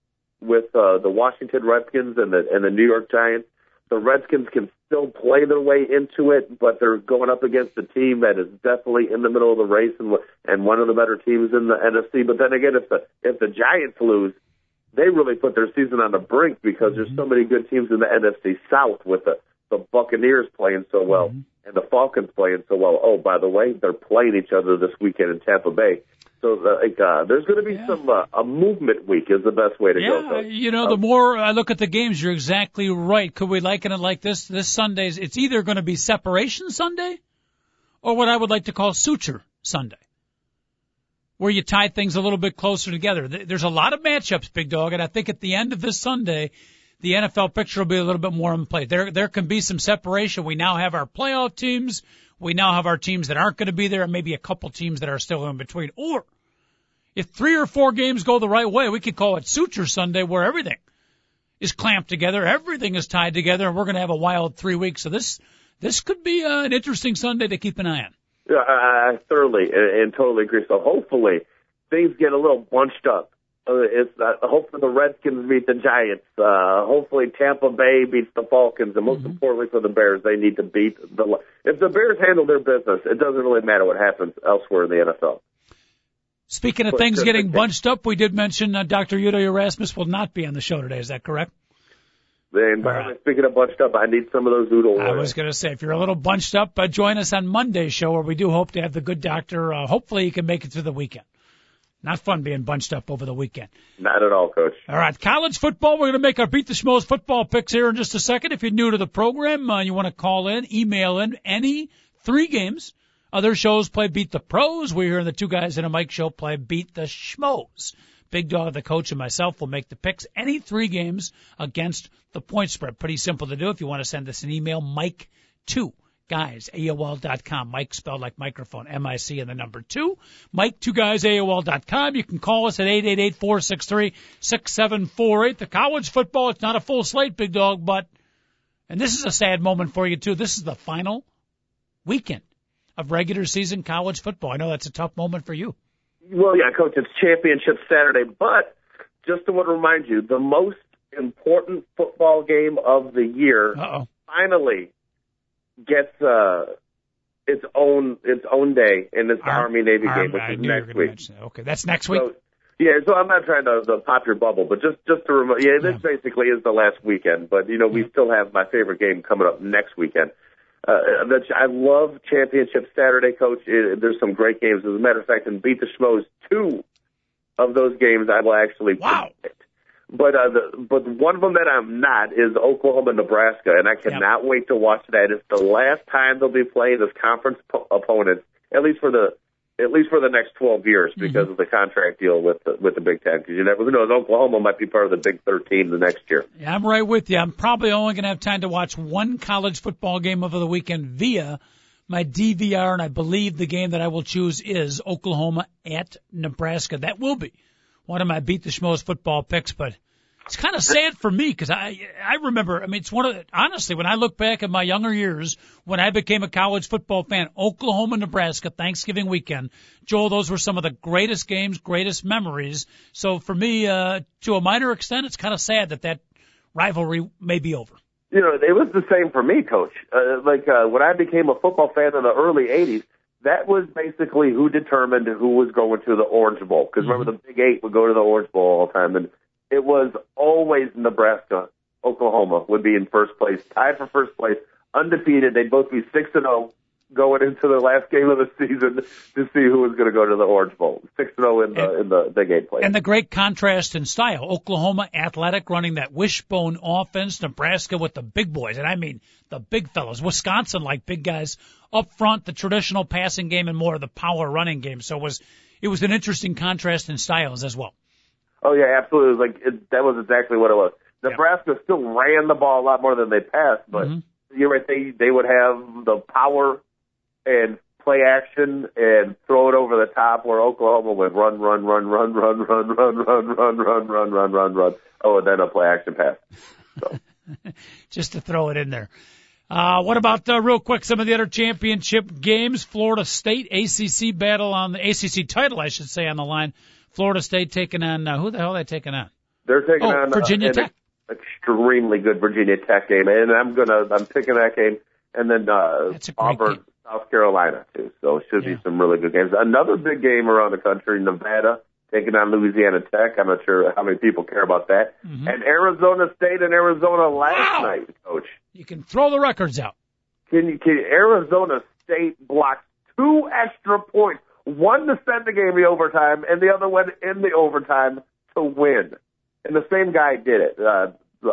with uh, the Washington Redskins and the and the New York Giants. The Redskins can still play their way into it, but they're going up against a team that is definitely in the middle of the race and and one of the better teams in the NFC. But then again, if the if the Giants lose, they really put their season on the brink because there's so many good teams in the NFC South with the the Buccaneers playing so well mm-hmm. and the Falcons playing so well. Oh, by the way, they're playing each other this weekend in Tampa Bay. So like, uh, there's going to be yeah. some uh, a movement week is the best way to yeah, go. Yeah, you know, the more I look at the games, you're exactly right. Could we liken it like this? This Sunday's it's either going to be separation Sunday, or what I would like to call suture Sunday, where you tie things a little bit closer together. There's a lot of matchups, big dog, and I think at the end of this Sunday, the NFL picture will be a little bit more in play. There, there can be some separation. We now have our playoff teams. We now have our teams that aren't going to be there and maybe a couple teams that are still in between. Or if three or four games go the right way, we could call it Suture Sunday where everything is clamped together. Everything is tied together and we're going to have a wild three weeks. So this, this could be uh, an interesting Sunday to keep an eye on. Yeah, I thoroughly and, and totally agree. So hopefully things get a little bunched up it's uh, hopefully the Redskins beat the Giants. Uh, hopefully Tampa Bay beats the Falcons, and most mm-hmm. importantly for the Bears, they need to beat the. If the Bears handle their business, it doesn't really matter what happens elsewhere in the NFL. Speaking of but things getting bunched up, we did mention uh, Dr. Udo Erasmus will not be on the show today. Is that correct? And right. speaking of bunched up, I need some of those Udo. I was going to say, if you're a little bunched up, uh, join us on Monday's show where we do hope to have the good doctor. Uh, hopefully, he can make it through the weekend. Not fun being bunched up over the weekend. Not at all, Coach. All right, college football. We're going to make our Beat the Schmoes football picks here in just a second. If you're new to the program, uh, you want to call in, email in any three games. Other shows play Beat the Pros. We're here in the Two Guys in a Mic show play Beat the Schmoes. Big Dog, the coach, and myself will make the picks. Any three games against the point spread. Pretty simple to do. If you want to send us an email, Mike two guys, AOL.com. Mike spelled like microphone, M-I-C and the number two. Mike, two guys, AOL.com. You can call us at 888-463-6748. The college football, it's not a full slate, big dog, but, and this is a sad moment for you too. This is the final weekend of regular season college football. I know that's a tough moment for you. Well, yeah, coach, it's championship Saturday, but just to want to remind you, the most important football game of the year Uh-oh. finally gets uh, its own its own day, and it's the Army Navy game, which is next week. That. Okay, that's next week. So, yeah, so I'm not trying to, to pop your bubble, but just just to remind, yeah, this yeah. basically is the last weekend. But you know, we still have my favorite game coming up next weekend. Uh, I love Championship Saturday, Coach. It, there's some great games. As a matter of fact, in Beat the Schmoes, two of those games I will actually wow. But uh, the, but one of them that I'm not is Oklahoma, Nebraska, and I cannot yep. wait to watch that. It's the last time they'll be playing as conference po- opponents, at least for the at least for the next 12 years, mm-hmm. because mm-hmm. of the contract deal with the, with the Big Ten. Because you never know, Oklahoma might be part of the Big 13 the next year. Yeah, I'm right with you. I'm probably only going to have time to watch one college football game over the weekend via my DVR, and I believe the game that I will choose is Oklahoma at Nebraska. That will be one of my beat the schmoes football picks, but it's kind of sad for me because I I remember. I mean, it's one of the, honestly when I look back at my younger years when I became a college football fan, Oklahoma, Nebraska, Thanksgiving weekend. Joel, those were some of the greatest games, greatest memories. So for me, uh, to a minor extent, it's kind of sad that that rivalry may be over. You know, it was the same for me, Coach. Uh, like uh, when I became a football fan in the early '80s, that was basically who determined who was going to the Orange Bowl. Because mm-hmm. remember, the Big Eight would go to the Orange Bowl all the time, and it was always Nebraska. Oklahoma would be in first place, tied for first place, undefeated. They'd both be six and zero oh going into the last game of the season to see who was going to go to the Orange Bowl. Six and zero oh in the in the Big Eight play. And the great contrast in style: Oklahoma athletic, running that wishbone offense. Nebraska with the big boys, and I mean the big fellows. Wisconsin like big guys up front, the traditional passing game, and more of the power running game. So it was it was an interesting contrast in styles as well. Oh yeah, absolutely. Like it, that was exactly what it was. Nebraska yeah. still ran the ball a lot more than they passed, but mm-hmm. you're right. They they would have the power and play action and throw it over the top where Oklahoma went run, run, run, run, run, run, run, run, run, run, run, run, run, run. Oh, and then a play action pass. So. Just to throw it in there. Uh, what about uh, real quick some of the other championship games? Florida State ACC battle on the ACC title, I should say, on the line. Florida State taking on uh, who the hell are they taking on? They're taking Oh, on Virginia uh, Tech. Extremely good Virginia Tech game, and I'm gonna I'm picking that game, and then uh, That's a great Auburn, game. South Carolina too. So it should Yeah. be some really good games. Another big game around the country, Nevada taking on Louisiana Tech. I'm not sure how many people care about that. Mhm. And Arizona State and Arizona last Wow. night, coach. You can throw the records out. Can you, can Arizona State blocked two extra points, one to send the game to overtime, and the other one in the overtime to win. And the same guy did it. Uh,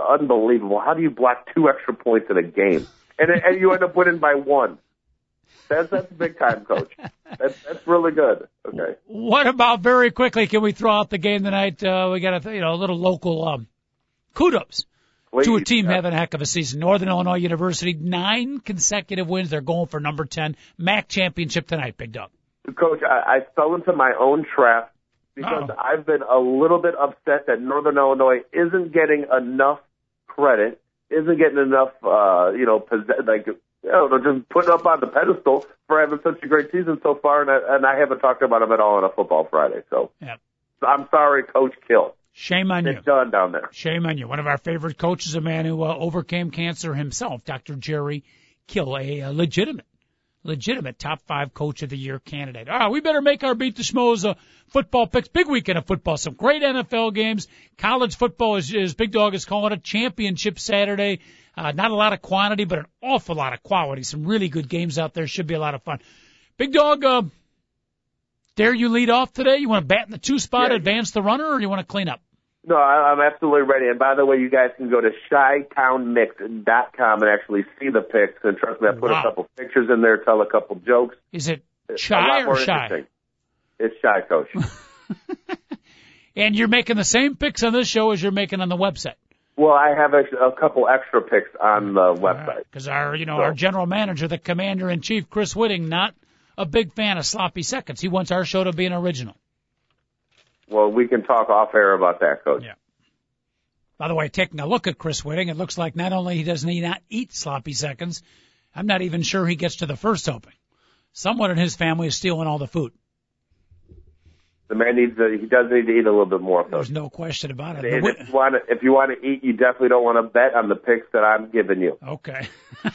unbelievable. How do you block two extra points in a game, and and you end up winning by one? That's that's big time, coach. That's that's really good. Okay. What about very quickly? Can we throw out the game tonight? Uh, we got a you know a little local um, kudos to a team uh, having a heck of a season. Northern Illinois University, nine consecutive wins. They're going for number ten MAC championship tonight. Big dog. Coach, I, I fell into my own trap because Uh-oh. I've been a little bit upset that Northern Illinois isn't getting enough credit, isn't getting enough, uh, you know, possess- like, you know, just putting up on the pedestal for having such a great season so far, and I, and I haven't talked about them at all on a football Friday. So, so I'm sorry, Coach Kill. Shame on you. Done down there. Shame on you. One of our favorite coaches, a man who uh, overcame cancer himself, Dr. Jerry Kill, a, uh legitimate, legitimate top five coach of the year candidate. All right, we better make our beat the schmoes uh, football picks. Big weekend of football. Some great NFL games. College football is, is Big Dog is calling it championship Saturday. Uh, not a lot of quantity, but an awful lot of quality. Some really good games out there. Should be a lot of fun. Big Dog, uh, dare you lead off today? You want to bat in the two spot, Yeah. advance the runner, or you want to clean up? No, I'm absolutely ready. And by the way, you guys can go to shytownmix.com and actually see the picks. And trust me, I put Wow. a couple pictures in there, tell a couple jokes. Is it shy or shy? It's shy, coach. And you're making the same picks on this show as you're making on the website. well, I have a, a couple extra picks on the website. Because our, you know, So- our general manager, the commander in chief, Chris Whitting, not a big fan of sloppy seconds. He wants our show to be an original. Well, we can talk off air about that, coach. Yeah. By the way, taking a look at Chris Whitting, it looks like not only he doesn't he not eat sloppy seconds, I'm not even sure he gets to the first opening. Someone in his family is stealing all the food. The man needs to, he does need to eat a little bit more, coach. There's no question about it. And if you want to, if you want to eat, you definitely don't want to bet on the picks that I'm giving you. okay.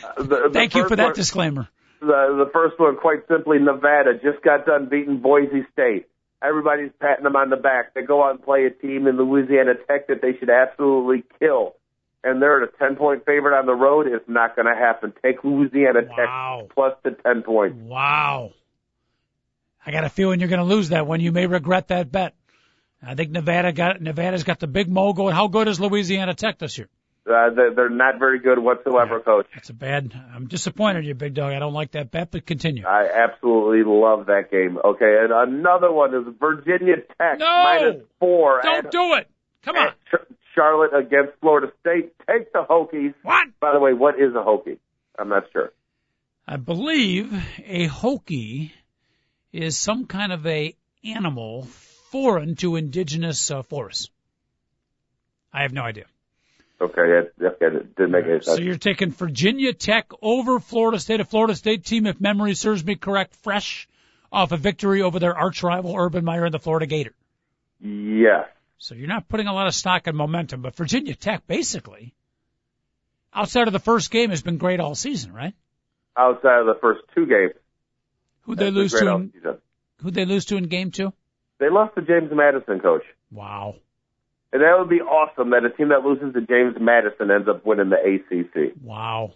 Uh, the, the Thank you for that one- disclaimer. the the first one, quite simply, Nevada just got done beating Boise State. Everybody's patting them on the back. They go out and play a team in Louisiana Tech that they should absolutely kill, and they're at a ten point favorite on the road. It's not going to happen. Take Louisiana Wow. Tech plus the ten points. Wow. I got a feeling you're going to lose that one. You may regret that bet. I think Nevada got Nevada's got the big mogul. How good is Louisiana Tech this year? Uh, they're, they're not very good whatsoever, Coach. That's a bad. I'm disappointed in you, big dog. I don't like that bet, but continue. I absolutely love that game. Okay, and another one is Virginia Tech No! minus four. Don't at, do it. Come on. Ch- Charlotte against Florida State. Take the Hokies. What? By the way, what is a Hokie? I'm not sure. I believe a Hokie is some kind of a animal foreign to indigenous uh, forests. I have no idea. Okay, that, that, that didn't make any So you're taking Virginia Tech over Florida State, a Florida State team, if memory serves me correct, fresh off a victory over their arch rival Urban Meyer and the Florida Gator. Yes. So you're not putting a lot of stock in momentum, but Virginia Tech basically, outside of the first game, has been great all season, right? Outside of the first two games, Who'd they lose to? In, who'd they lose to in game two? They lost to James Madison, coach. Wow. And that would be awesome that a team that loses to James Madison ends up winning the ACC. Wow.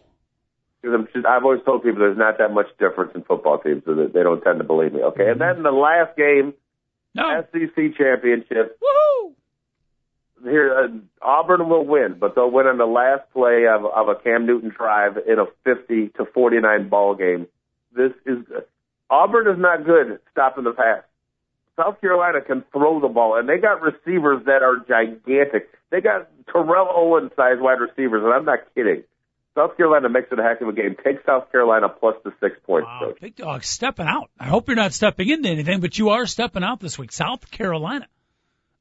Because I'm just, I've always told people there's not that much difference in football teams, so that they don't tend to believe me. Okay, and then the last game, No. SEC championship. Woohoo! Here, uh, Auburn will win, but they'll win on the last play of, of a Cam Newton drive in a 50 to 49 ball game. This is Auburn is not good stopping the pass. South Carolina can throw the ball, and they got receivers that are gigantic. They got Terrell Owens sized wide receivers, and I'm not kidding. South Carolina makes it a heck of a game. Take South Carolina plus the six points, Wow, coach. big dog stepping out. I hope you're not stepping into anything, but you are stepping out this week. South Carolina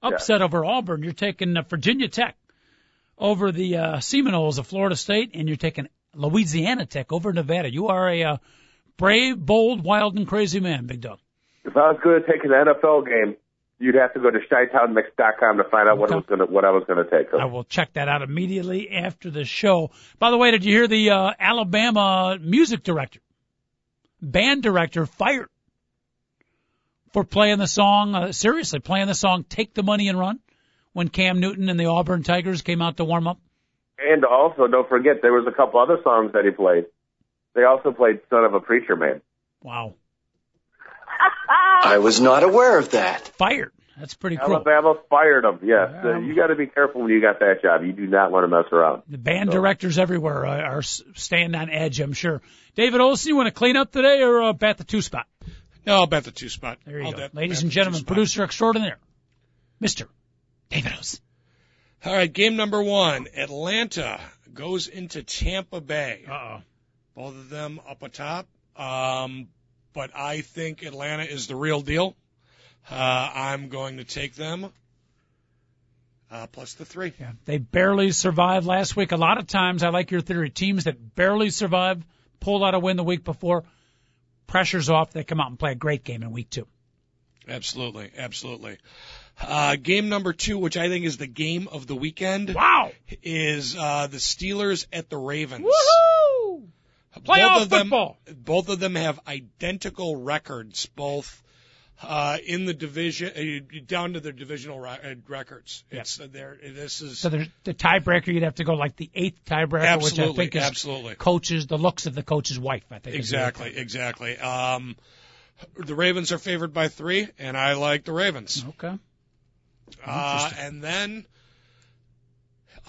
upset over Auburn. You're taking uh, Virginia Tech over the uh, Seminoles of Florida State, and you're taking Louisiana Tech over Nevada. You are a uh, brave, bold, wild, and crazy man, big dog. If I was going to take an NFL game, you'd have to go to shytownmix.com to find out what was going to what I was going to take. I will check that out immediately after the show. By the way, did you hear the uh, Alabama music director, band director fired for playing the song, uh, seriously, playing the song Take the Money and Run when Cam Newton and the Auburn Tigers came out to warm up? And also, don't forget, there was a couple other songs that he played. They also played "Son of a Preacher Man." Wow. I was not aware of that. Fired. That's pretty cool. Alabama fired him. Yes, Yeah. Uh, you got to be careful when you got that job. You do not want to mess around. The band directors everywhere are, are s- staying on edge, I'm sure. David Olson, you want to clean up today or uh, bat the two spot? No, I'll bet the two spot. There you I'll go. bet- Ladies bet and gentlemen, producer extraordinaire, Mr. David Olson. All right, game number one. Atlanta goes into Tampa Bay. Uh-oh. Both of them up atop. Um, but I think Atlanta is the real deal. Uh, I'm going to take them. Uh, plus the three. Yeah, they barely survived last week. A lot of times, I like your theory. Teams that barely survive, pull out a win the week before, pressure's off. They come out and play a great game in week two. Absolutely, absolutely. Uh, game number two, which I think is the game of the weekend, Wow! is uh, the Steelers at the Ravens. Woohoo! Playoff both of them, football. Both of them have identical records, both uh, in the division, uh, down to their divisional re- uh, records. Yep. It's uh, there. This is So there's the tiebreaker. You'd have to go like the eighth tiebreaker, which I think is absolutely, coaches, the looks of the coach's wife. I think exactly, exactly. Um, the Ravens are favored by three, and I like the Ravens. Okay. Uh, and then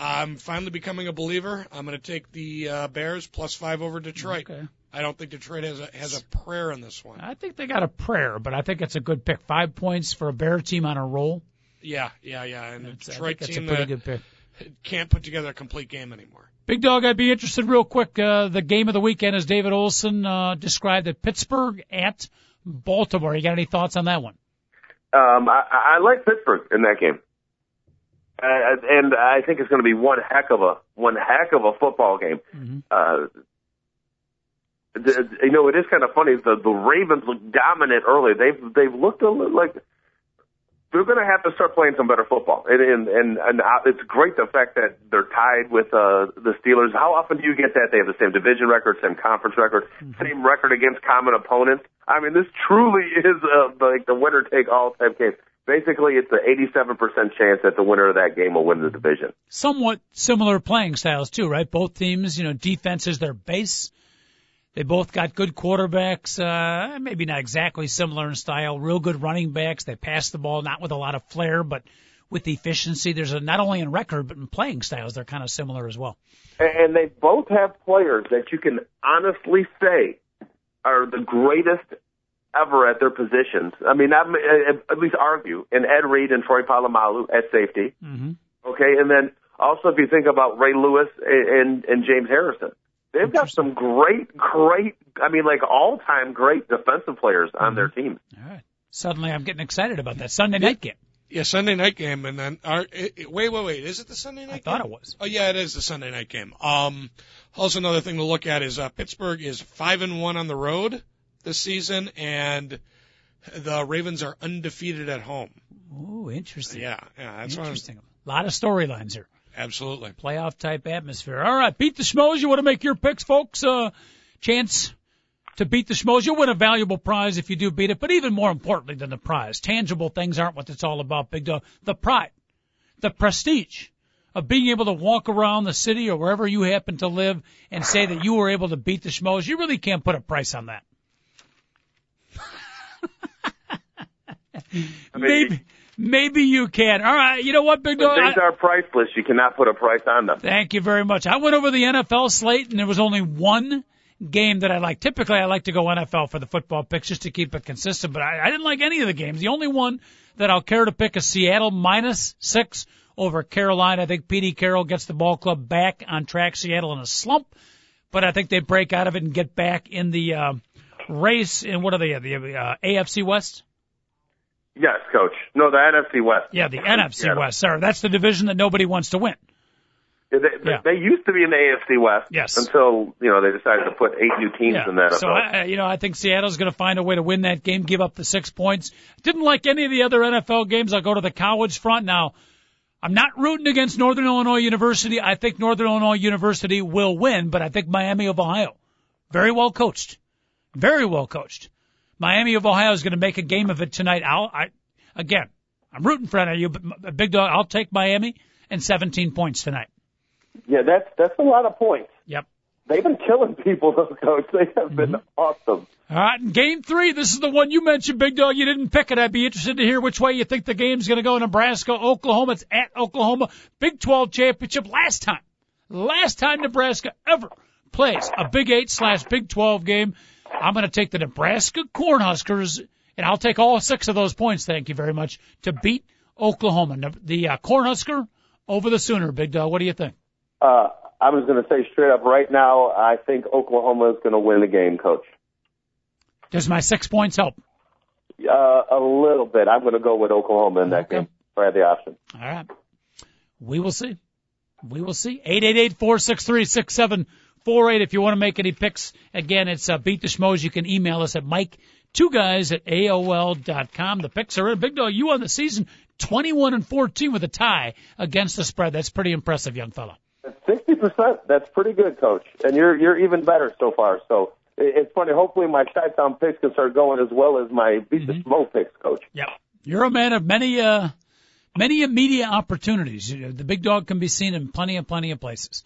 I'm finally becoming a believer. I'm going to take the uh, Bears plus five over Detroit. Okay. I don't think Detroit has a has a prayer in this one. I think they got a prayer, but I think it's a good pick. Five points for a Bear team on a roll. Yeah, yeah, yeah. And the That's, I Detroit think that's a team pretty that good pick. can't put together a complete game anymore. Big Dog, I'd be interested real quick. Uh, the game of the weekend, as David Olson uh, described it, Pittsburgh at Baltimore. You got any thoughts on that one? Um, I, I like Pittsburgh in that game, uh, and I think it's going to be one heck of a one heck of a football game. Mhm. Uh, you know, it is kind of funny. The the Ravens look dominant early. They've they've looked a little like they're going to have to start playing some better football. And and and, and uh, it's great the fact that they're tied with uh, the Steelers. How often do you get that? They have the same division record, same conference record, same record against common opponents. I mean, this truly is uh, like the winner take all type game. Basically, it's an 87% chance that the winner of that game will win the division. Somewhat similar playing styles too, right? Both teams, you know, defense is their base. They both got good quarterbacks, uh, maybe not exactly similar in style, real good running backs. They pass the ball not with a lot of flair, but with efficiency. There's a, not only in record, but in playing styles, they're kind of similar as well. And they both have players that you can honestly say are the greatest ever at their positions. I mean, not, at least argue. And Ed Reed and Troy Polamalu at safety. Mm-hmm. Okay, and then also if you think about Ray Lewis and and, and James Harrison, they've got some great, great. I mean, like all-time great defensive players on their team. All right. Suddenly I'm getting excited about that Sunday night game. Yeah, Sunday night game, and then our, it, it- wait, wait, wait. Is it the Sunday night? I thought game? it was. Oh yeah, it is the Sunday night game. Um, also another thing to look at is uh, Pittsburgh is five and one on the road this season, and the Ravens are undefeated at home. Ooh, interesting. Yeah, yeah, that's interesting. A lot of storylines here. absolutely. Playoff type atmosphere. All right, beat the schmoes. You want to make your picks, folks? Uh, chance to beat the schmoes. You'll win a valuable prize if you do beat it. But even more importantly than the prize, tangible things aren't what it's all about, Big Dog. The pride, the prestige of being able to walk around the city or wherever you happen to live and say that you were able to beat the schmoes. You really can't put a price on that. I mean, Maybe, maybe you can. All right, you know what, Big Dog? Things I- are priceless. You cannot put a price on them. Thank you very much. I went over the NFL slate and there was only one game that I like. Typically, I like to go NFL for the football picks just to keep it consistent, but I, I didn't like any of the games. The only one that I'll care to pick is Seattle minus six over Carolina. I think Pete Carroll gets the ball club back on track. Seattle in a slump. but I think they break out of it and get back in the uh, race. And what are they? The uh, AFC West. Yes, coach. No, the NFC West. Yeah, the NFC West. Sorry, that's the division that nobody wants to win. They, Yeah. they used to be in the AFC West. Yes. Until you know they decided to put eight new teams Yeah. in that. So I, you know, I think Seattle's going to find a way to win that game, give up the six points. Didn't like any of the other NFL games. I'll go to the college front now. I'm not rooting against Northern Illinois University. I think Northern Illinois University will win, but I think Miami of Ohio, very well coached, very well coached. Miami of Ohio is going to make a game of it tonight. I'll, I, again, I'm rooting for NIU, but big dog, I'll take Miami and 17 points tonight. yeah, that's that's a lot of points. Yep. They've been killing people, though, coach. They have been Mm-hmm. awesome. All right, and game three, this is the one you mentioned, Big Dog. You didn't pick it. I'd be interested to hear which way you think the game's going to go. Nebraska, Oklahoma. It's at Oklahoma. Big 12 championship last time. Last time Nebraska ever plays a Big 8 slash Big 12 game. I'm going to take the Nebraska Cornhuskers, and I'll take all six of those points, thank you very much, to beat Oklahoma. The uh, Cornhusker over the Sooner, Big Dog. What do you think? Uh, I was going to say straight up right now, I think Oklahoma is going to win the game, coach. Does my six points help? Uh, a little bit. I'm going to go with Oklahoma in that Okay. game. I had the option. All right. We will see. We will see. Eight eight eight four six three six seven four eight. If you want to make any picks, again, it's uh, beat the schmoes. You can email us at Mike two guys at AOL dot com. The picks are in. Big dog, you on the season twenty one and fourteen with a tie against the spread. That's pretty impressive, young fella. Sixty percent. That's pretty good, coach. And you're you're even better so far. So it's funny. Hopefully, my side town picks can start going as well as my beat the smoke picks, coach. Yep. You're a man of many uh many media opportunities. The big dog can be seen in plenty and plenty of places.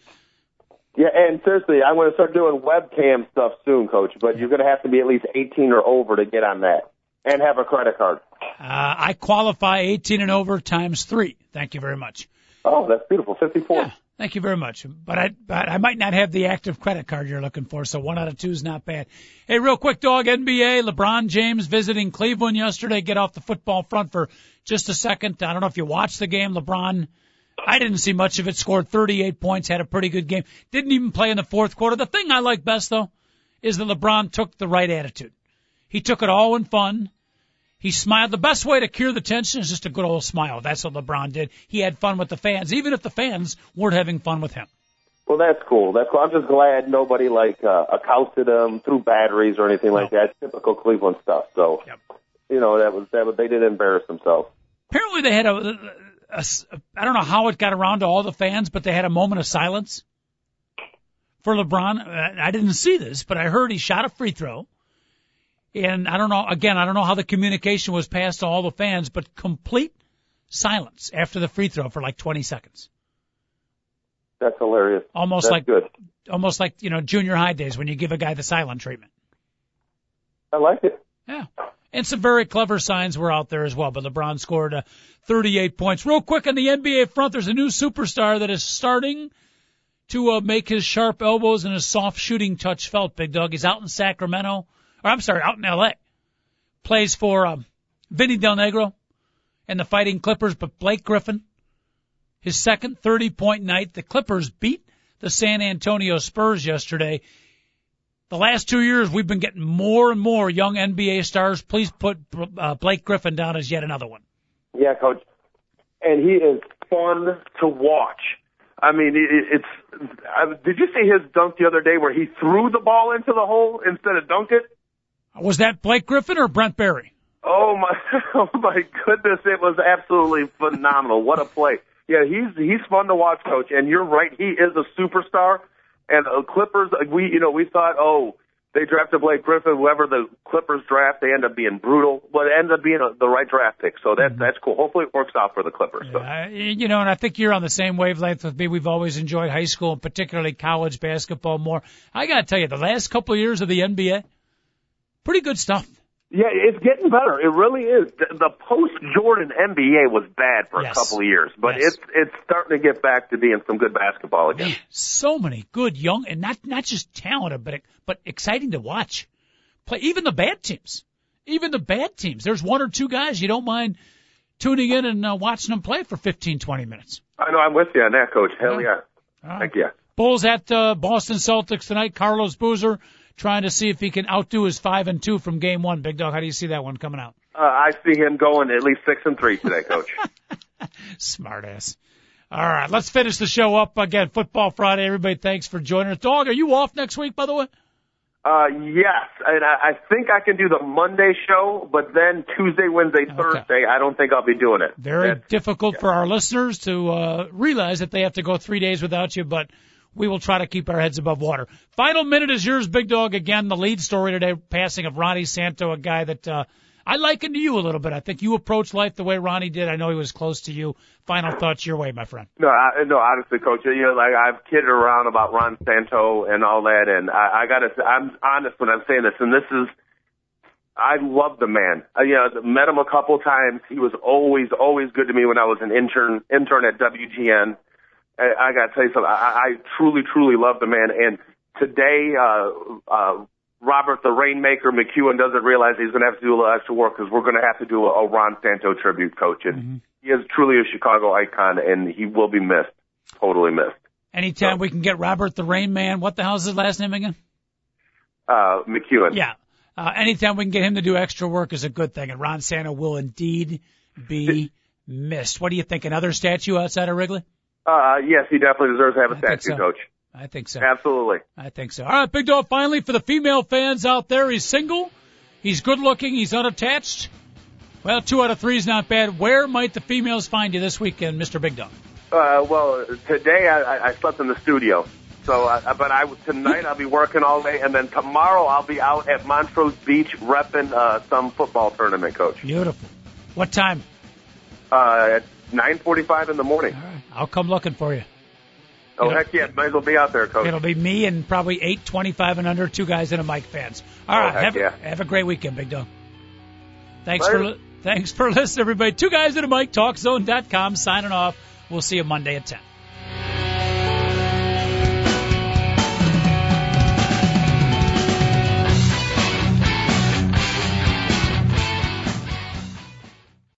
Yeah, and seriously, I'm going to start doing webcam stuff soon, coach. But you're going to have to be at least 18 or over to get on that, and have a credit card. Uh, I qualify 18 and over times three. Thank you very much. Oh, that's beautiful. 54. Yeah, thank you very much. But I, but I might not have the active credit card you're looking for, so one out of two is not bad. Hey, real quick, dog. NBA. LeBron James visiting Cleveland yesterday. Get off the football front for just a second. I don't know if you watched the game. LeBron. I didn't see much of it. Scored 38 points. Had a pretty good game. Didn't even play in the fourth quarter. The thing I like best though is that LeBron took the right attitude. He took it all in fun. He smiled. The best way to cure the tension is just a good old smile. That's what LeBron did. He had fun with the fans, even if the fans weren't having fun with him. Well, that's cool. That's cool. I'm just glad nobody like uh, accosted him, threw batteries or anything like that. Typical Cleveland stuff. So, Yep. you know, that was that. Was, they didn't embarrass themselves. Apparently, they had a, a, I don't know how it got around to all the fans, but they had a moment of silence for LeBron. Uh, I didn't see this, but I heard he shot a free throw. And I don't know, again, I don't know how the communication was passed to all the fans, but complete silence after the free throw for like 20 seconds. That's hilarious. Almost That's like, good. almost like, you know, junior high days when you give a guy the silent treatment. I like it. Yeah. And some very clever signs were out there as well, but LeBron scored uh, 38 points. Real quick on the NBA front, there's a new superstar that is starting to uh, make his sharp elbows and his soft shooting touch felt, Big Dog. He's out in Sacramento, or I'm sorry, out in L.A. Plays for um, Vinny Del Negro and the Fighting Clippers, but Blake Griffin, his second 30 point night. The Clippers beat the San Antonio Spurs yesterday. The last two years, we've been getting more and more young NBA stars. Please put uh, Blake Griffin down as yet another one. Yeah, coach. And he is fun to watch. I mean, it, it's. I, did you see his dunk the other day where he threw the ball into the hole instead of dunk it? Was that Blake Griffin or Brent Barry? Oh my! Oh my goodness! It was absolutely phenomenal. What a play! Yeah, he's he's fun to watch, coach. And you're right. He is a superstar. And the Clippers, we you know we thought, oh, they drafted Blake Griffin. Whoever the Clippers draft, they end up being brutal, but it ends up being a, the right draft pick. So that's that's cool. Hopefully, it works out for the Clippers. So. Uh, you know, and I think you're on the same wavelength with me. We've always enjoyed high school and particularly college basketball more. I got to tell you, the last couple of years of the NBA, pretty good stuff. Yeah, it's getting better. It really is. The, the post Jordan NBA was bad for Yes. a couple of years, but Yes. it's it's starting to get back to being some good basketball again. Man, so many good young and not not just talented, but but exciting to watch. Play even the bad teams, even the bad teams. There's one or two guys you don't mind tuning in and uh, watching them play for 15, 20 minutes. I know I'm with you on that, Coach. Hell Yeah. yeah. Right. Heck yeah. Bulls at uh, Boston Celtics tonight. Carlos Boozer trying to see if he can outdo his five and two from game one. Big dog, how do you see that one coming out? Uh, I see him going at least six and three today, Coach. Smart ass. All right, let's finish the show up again. Football Friday. Everybody, thanks for joining us. Dog, are you off next week, by the way? Uh, yes, and I, I think I can do the Monday show, but then Tuesday, Wednesday, Thursday, I don't think I'll be doing it. Very That's- difficult yeah. for our listeners to uh, realize that they have to go three days without you, but we will try to keep our heads above water. Final minute is yours, Big Dog. Again, the lead story today, passing of Ronnie Santo, a guy that uh, I liken to you a little bit. I think you approach life the way Ronnie did. I know he was close to you. Final thoughts your way, my friend. No, I, no, honestly, Coach, you know, like I've kidded around about Ron Santo and all that, and I, I gotta, I'm honest when I'm saying this, and this is, I love the man. I, you know, met him a couple times. He was always, always good to me when I was an intern, intern at WGN. I, I gotta tell you something. I, I truly, truly love the man, and today, uh, uh, Robert the Rainmaker McEwen doesn't realize he's going to have to do a little extra work because we're going to have to do a, a Ron Santo tribute, Coach, and he is truly a Chicago icon, and he will be missed, totally missed. Anytime we can get Robert the Rain Man, what the hell's his last name again? Uh, McEwen. Yeah. Uh, anytime we can get him to do extra work is a good thing, and Ron Santo will indeed be missed. What do you think? Another statue outside of Wrigley? Uh, yes, he definitely deserves to have a I statue, so. Coach. I think so. Absolutely. I think so. All right, Big Dog, finally, for the female fans out there, he's single, he's good looking, he's unattached. Well, two out of three is not bad. Where might the females find you this weekend, Mr. Big Dog? Uh, well, today I, I- I slept in the studio. So, uh, but I tonight I'll be working all day, and then tomorrow I'll be out at Montrose Beach repping uh, some football tournament, Coach. Beautiful. What time? Uh, at 9:45 in the morning. All right, I'll come looking for you. Oh Yeah. heck yeah, might as well be out there, Coach. It'll be me and probably eight twenty-five and under, two guys and a Mic fans. All Oh, right, heck have, yeah. have a great weekend, Big Dog. Thanks Later. for thanks for listening, everybody. Two guys and a Mic, TalkZone.com, signing off. We'll see you Monday at ten.